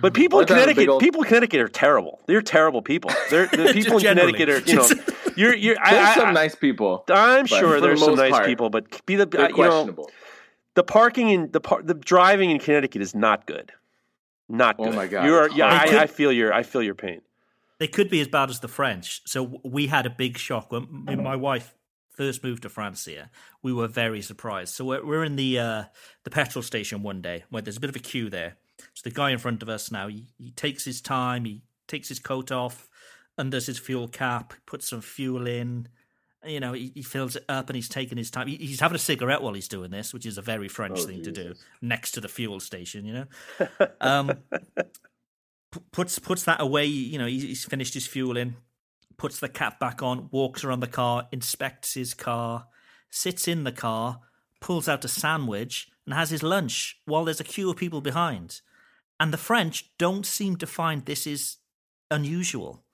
But people in Connecticut, old... people in Connecticut are terrible. They're terrible people. They're the people in Connecticut are, you know, you're, you're. There's I, some I, nice people. I'm sure there's the some nice part, people, but be the uh, you know, the parking in the par- the driving in Connecticut is not good. Not good. Oh my god! You're, yeah, I, I feel your I feel your pain. They could be as bad as the French. So we had a big shock when, when my wife first moved to France here. We were very surprised. So we're, we're in the uh, the petrol station one day where there's a bit of a queue there. So the guy in front of us now, he, he takes his time, he takes his coat off, undoes his fuel cap, puts some fuel in. You know, he, he fills it up and he's taking his time. He, he's having a cigarette while he's doing this, which is a very French oh, thing Jesus. to do next to the fuel station. You know, um, puts puts that away. You know, he's finished his fuel in, puts the cap back on, walks around the car, inspects his car, sits in the car, pulls out a sandwich, and has his lunch while there's a queue of people behind. And the French don't seem to find this is unusual.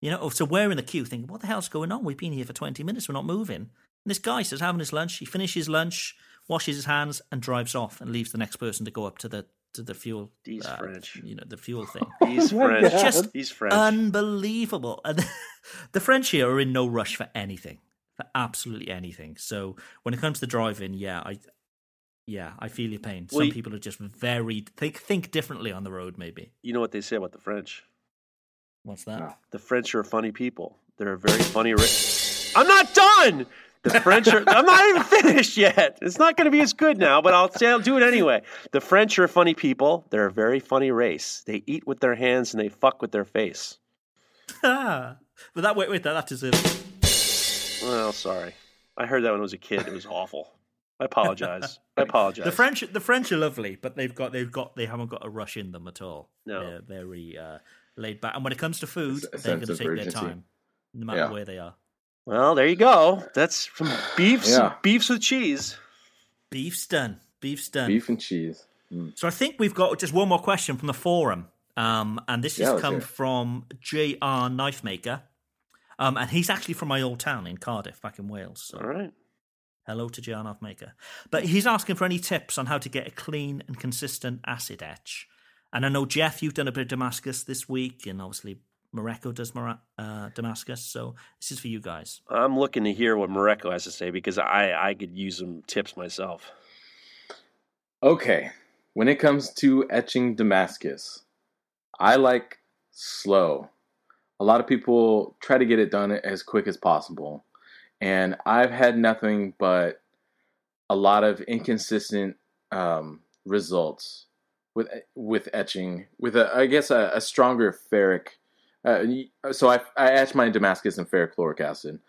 You know, oh, so we're in the queue thinking, what the hell's going on? We've been here for 20 minutes, we're not moving. And this guy says having his lunch, he finishes lunch, washes his hands, and drives off and leaves the next person to go up to the to the fuel. These uh, French. you know, the fuel thing. He's Oh French. Just He's French. Unbelievable. And the French here are in no rush for anything, for absolutely anything. So when it comes to driving, yeah, I, yeah, I feel your pain. Well, Some you- people are just very think think differently on the road. Maybe you know what they say about the French? what's that? No. The French are funny people. They're a very funny. Ra- I'm not done. The French are. I'm not even finished yet. It's not going to be as good now, but I'll say I'll do it anyway. The French are funny people. They're a very funny race. They eat with their hands and they fuck with their face. Ah, but that wait, wait, that that deserves. Well, sorry. I heard that when I was a kid. It was awful. I apologize. I apologize. The French, the French are lovely, but they've got they've got they haven't got a rush in them at all. No. They're very uh, laid back, and when it comes to food, they're going to of take their time, no matter Yeah. where they are. Well, there you go. That's from beefs. Yeah. Beefs with cheese. Beef's done. Beef's done. Beef and cheese. Mm. So I think we've got just one more question from the forum, um, and this has let's come hear from J.R. Knife Maker, um, and he's actually from my old town in Cardiff, back in Wales. So All right. hello to J.R. Knife Maker. But he's asking for any tips on how to get a clean and consistent acid etch. And I know Jeff, you've done a bit of Damascus this week, and obviously Mareko does Mara- uh, Damascus. So this is for you guys. I'm looking to hear what Mareko has to say because I, I could use some tips myself. Okay, when it comes to etching Damascus, I like slow. A lot of people try to get it done as quick as possible, and I've had nothing but a lot of inconsistent um, results with with etching with a I guess a, a stronger ferric. Uh, so I I etch my Damascus in ferrochloric acid.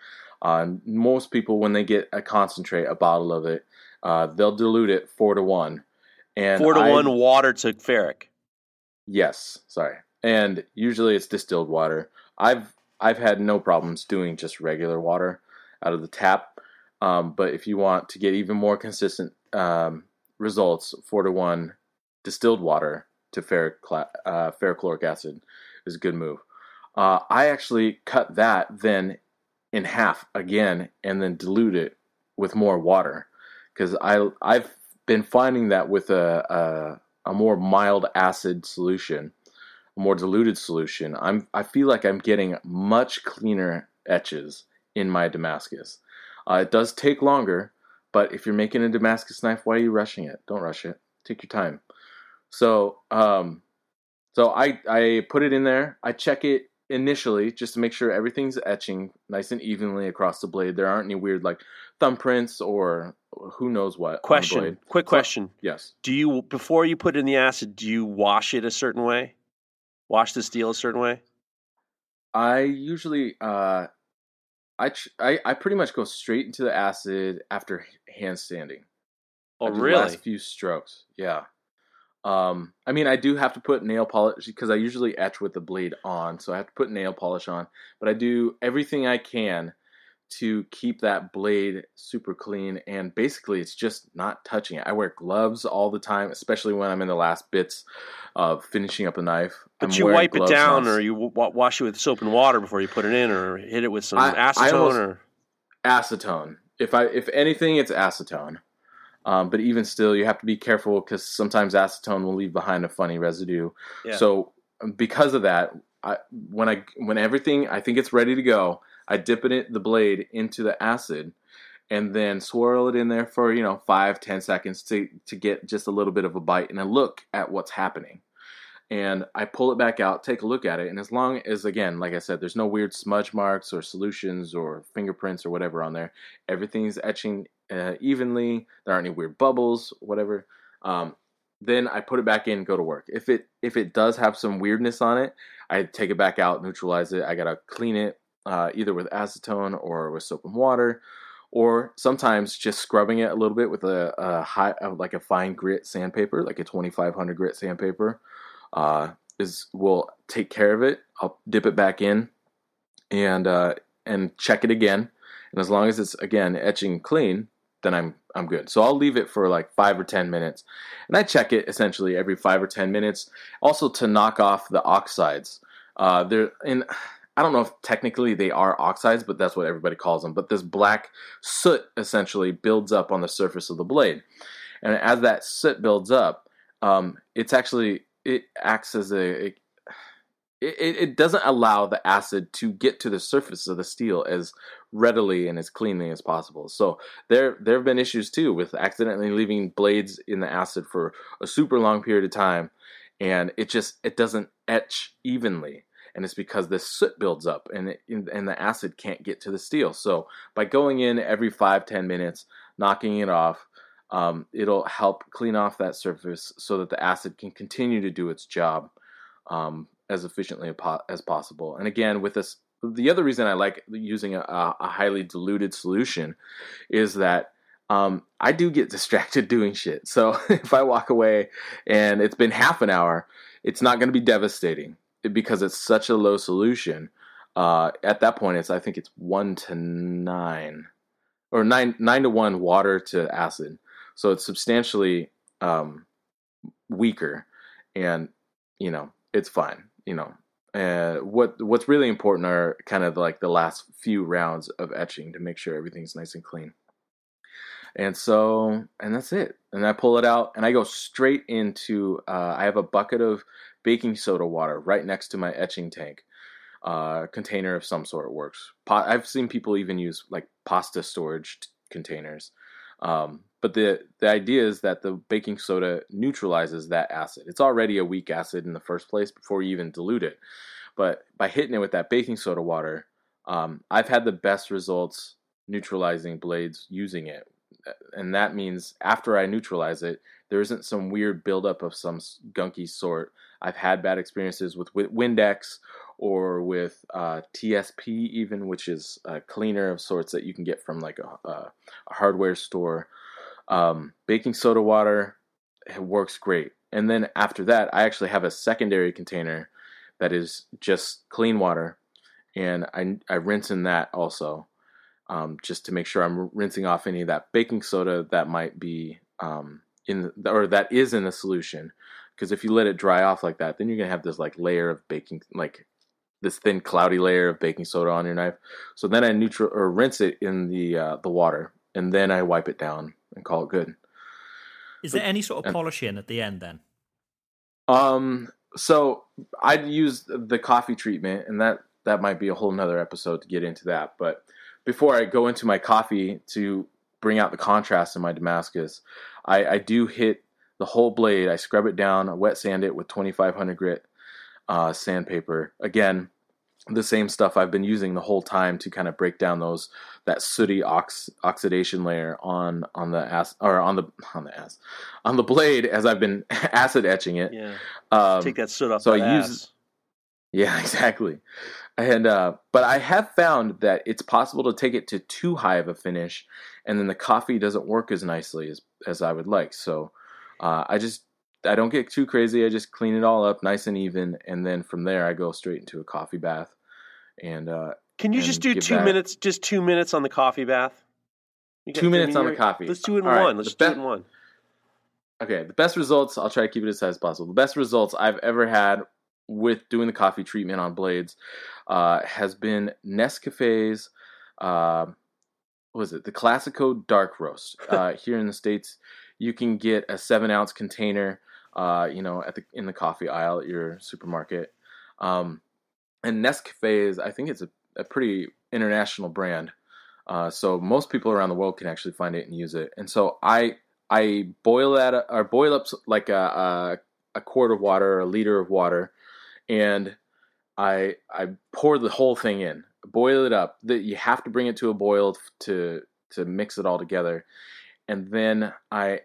Uh, most people, when they get a concentrate, a bottle of it, uh, they'll dilute it four to one. And Four to I- one water to ferric. Yes, sorry. And usually it's distilled water. I've I've had no problems doing just regular water out of the tap. Um, but if you want to get even more consistent um, results, four to one distilled water to ferrocla- uh, ferrochloric acid is a good move. Uh, I actually cut that then in half again and then dilute it with more water because I I've been finding that with a, a a more mild acid solution, a more diluted solution, I'm I feel like I'm getting much cleaner etches in my Damascus. Uh, it does take longer, but if you're making a Damascus knife, why are you rushing it? Don't rush it. Take your time. So, um, so I I put it in there. I check it initially just to make sure everything's etching nice and evenly across the blade. There aren't any weird like thumbprints or who knows what. on the Question. blade. Quick So- question. Yes. Do you before you put in the acid, do you wash it a certain way? Wash the steel a certain way? I usually uh I, I I pretty much go straight into the acid after hand sanding. Oh, I really? Last few strokes. Yeah. Um I mean I do have to put nail polish because I usually etch with the blade on, so I have to put nail polish on, but I do everything I can to keep that blade super clean and basically it's just not touching it. I wear gloves all the time, especially when I'm in the last bits of finishing up a knife. But I'm you wipe it down, or you wa- wash it with soap and water before you put it in, or hit it with some I- I acetone, almost- or acetone. If I if anything, it's acetone. Um, but even still, you have to be careful because sometimes acetone will leave behind a funny residue. Yeah. So um, because of that, I, when I when everything I think it's ready to go, I dip it in, the blade into the acid, and then swirl it in there for you know five ten seconds to to get just a little bit of a bite and a look at what's happening. And I pull it back out, take a look at it, and as long as again, like I said, there's no weird smudge marks or solutions or fingerprints or whatever on there. Everything's etching uh, evenly. There aren't any weird bubbles, whatever. Um, then I put it back in, go to work. If it if it does have some weirdness on it, I take it back out, neutralize it. I gotta clean it uh, either with acetone or with soap and water, or sometimes just scrubbing it a little bit with a, a high uh, like a fine grit sandpaper, like a 2500 grit sandpaper, uh, is will take care of it. I'll dip it back in and uh, and check it again, and as long as it's again etching clean, then I'm I'm good. So I'll leave it for like five or ten minutes, and I check it essentially every five or ten minutes, also to knock off the oxides. Uh, there and I don't know if technically they are oxides, but that's what everybody calls them. But this black soot essentially builds up on the surface of the blade, and as that soot builds up, um, it's actually it acts as a, it, it doesn't allow the acid to get to the surface of the steel as readily and as cleanly as possible. So there there have been issues too with accidentally leaving blades in the acid for a super long period of time and it just it doesn't etch evenly and it's because the soot builds up and it, and the acid can't get to the steel. So by going in every five ten minutes, knocking it off, um, it'll help clean off that surface so that the acid can continue to do its job um, as efficiently as possible. And again, with this, the other reason I like using a, a highly diluted solution is that um, I do get distracted doing shit. So if I walk away and it's been half an hour, it's not going to be devastating because it's such a low solution. Uh, at that point, it's I think it's one to nine or nine nine to one water to acid. So it's substantially um, weaker, and you know it's fine. You know, what what's really important are kind of like the last few rounds of etching to make sure everything's nice and clean. And so, and that's it. And I pull it out, and I go straight into. Uh, I have a bucket of baking soda water right next to my etching tank. Uh, container of some sort works. I've seen people even use like pasta storage t- containers. Um, but the the idea is that the baking soda neutralizes that acid. It's already a weak acid in the first place before you even dilute it. But by hitting it with that baking soda water, um, I've had the best results neutralizing blades using it. And that means after I neutralize it, there isn't some weird buildup of some gunky sort. I've had bad experiences with, Windex or with uh, TSP, even, which is a cleaner of sorts that you can get from like a, a hardware store. Um, baking soda water works great. And then after that, I actually have a secondary container that is just clean water, and I, I rinse in that also, um, just to make sure I'm rinsing off any of that baking soda that might be um, in the, or that is in the solution. Because if you let it dry off like that, then you're gonna have this like layer of baking, like this thin cloudy layer of baking soda on your knife. So then I neutral or rinse it in the uh, the water, and then I wipe it down and call it good. Is there any sort of polishing at the end then? Um, so I'd use the coffee treatment, and that that might be a whole nother episode to get into that. But before I go into my coffee to bring out the contrast in my Damascus, I, I do hit the whole blade. I scrub it down, I wet sand it with 2500 grit uh, sandpaper. Again, the same stuff I've been using the whole time to kind of break down those that sooty ox, oxidation layer on on the ass or on the on the ass on the blade as I've been acid etching it. Yeah, um, take that soot off. So I ass. use. Yeah, exactly. And uh, but I have found that it's possible to take it to too high of a finish, and then the coffee doesn't work as nicely as as I would like. So uh, I just I don't get too crazy. I just clean it all up nice and even, and then from there I go straight into a coffee bath. And uh, can you and just do two that... minutes? Just two minutes on the coffee bath. You two minutes on the coffee. Let's do it in all one. Right. Let's the do it in one. Okay, the best results. I'll try to keep it as tight as possible. The best results I've ever had with doing the coffee treatment on blades uh, has been Nescafe's. Uh, what was it? The Clasico Dark Roast. Uh, here in the states, you can get a seven ounce container uh, you know, at the in the coffee aisle at your supermarket. Um, and Nescafe is, I think, it's a, a pretty international brand. Uh, so most people around the world can actually find it and use it. And so I I boil that or boil up like a, a, a quart of water, or a liter of water, and I I pour the whole thing in, boil it up. That you have to bring it to a boil to to mix it all together, and then I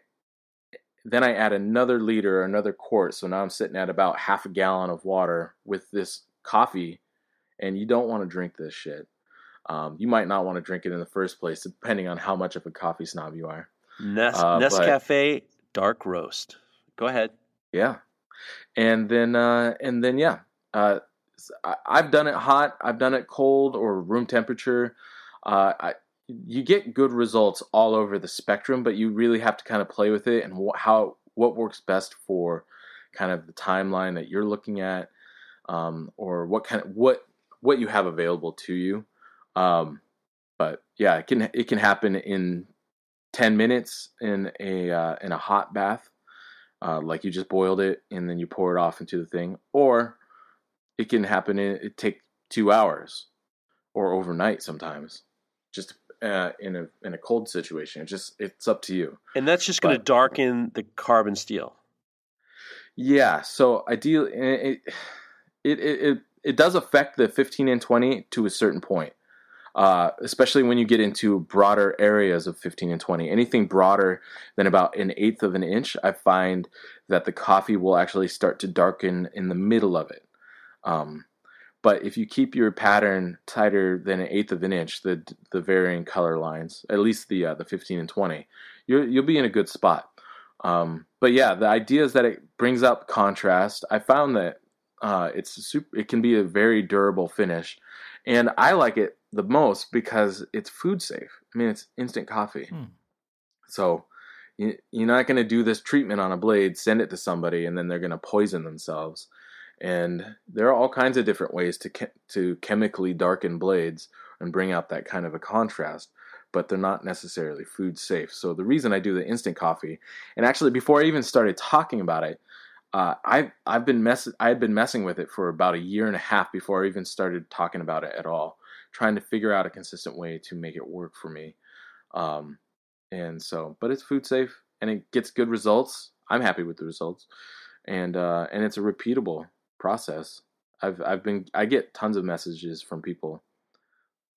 then I add another liter, or another quart. So now I'm sitting at about half a gallon of water with this coffee, and you don't want to drink this shit. Um, you might not want to drink it in the first place, depending on how much of a coffee snob you are. Nes- uh, Nescafe Dark Roast. Go ahead. Yeah, and then uh, and then yeah, uh, I've done it hot. I've done it cold or room temperature. Uh, I, you get good results all over the spectrum, but you really have to kind of play with it and wh- how what works best for kind of the timeline that you're looking at, um, or what kind of what what you have available to you. Um, but yeah, it can it can happen in ten minutes in a uh, in a hot bath. uh, like you just boiled it and then you pour it off into the thing, or it can happen in it take two hours or overnight sometimes, just uh, in a in a cold situation. It just it's up to you. And that's just going to darken the carbon steel. Yeah, so ideally. it it, it it it does affect the 15 and 20 to a certain point. Uh, especially when you get into broader areas of 15 and 20. Anything broader than about an eighth of an inch, I find that the coffee will actually start to darken in the middle of it. Um, but if you keep your pattern tighter than an eighth of an inch, the the varying color lines, at least the uh, the 15 and 20, you'll you'll be in a good spot. Um, but yeah, the idea is that it brings up contrast. I found that uh, it's super, it can be a very durable finish, and I like it the most because it's food safe. I mean, it's instant coffee, Hmm. so you, you're not going to do this treatment on a blade, send it to somebody, and then they're going to poison themselves. And there are all kinds of different ways to che- to chemically darken blades and bring out that kind of a contrast, but they're not necessarily food safe. So the reason I do the instant coffee, and actually before I even started talking about it, uh, I've I've been mess I had been messing with it for about a year and a half before I even started talking about it at all, trying to figure out a consistent way to make it work for me. Um, and so, but it's food safe and it gets good results. I'm happy with the results, and uh, and it's a repeatable process. I've I've been I get tons of messages from people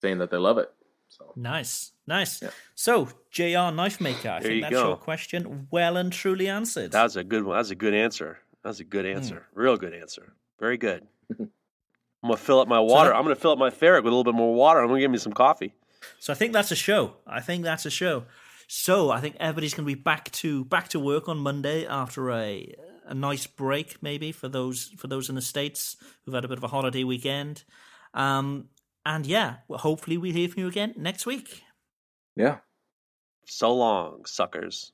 saying that they love it. So Nice, nice. Yeah. So, JR Knife Maker, I There think you that's go. your question well and truly answered. That was a good one. That was a good answer. That was a good answer. Real good answer. Very good. I'm gonna fill up my water. that- I'm gonna fill up my ferret with a little bit more water. I'm gonna give me some coffee. So I think that's a show. I think that's a show. So I think everybody's going to be back to back to work on Monday after a a nice break, maybe for those for those in the states who've had a bit of a holiday weekend. Um, and yeah, well, hopefully we'll hear from you again next week. yeah, So long, suckers.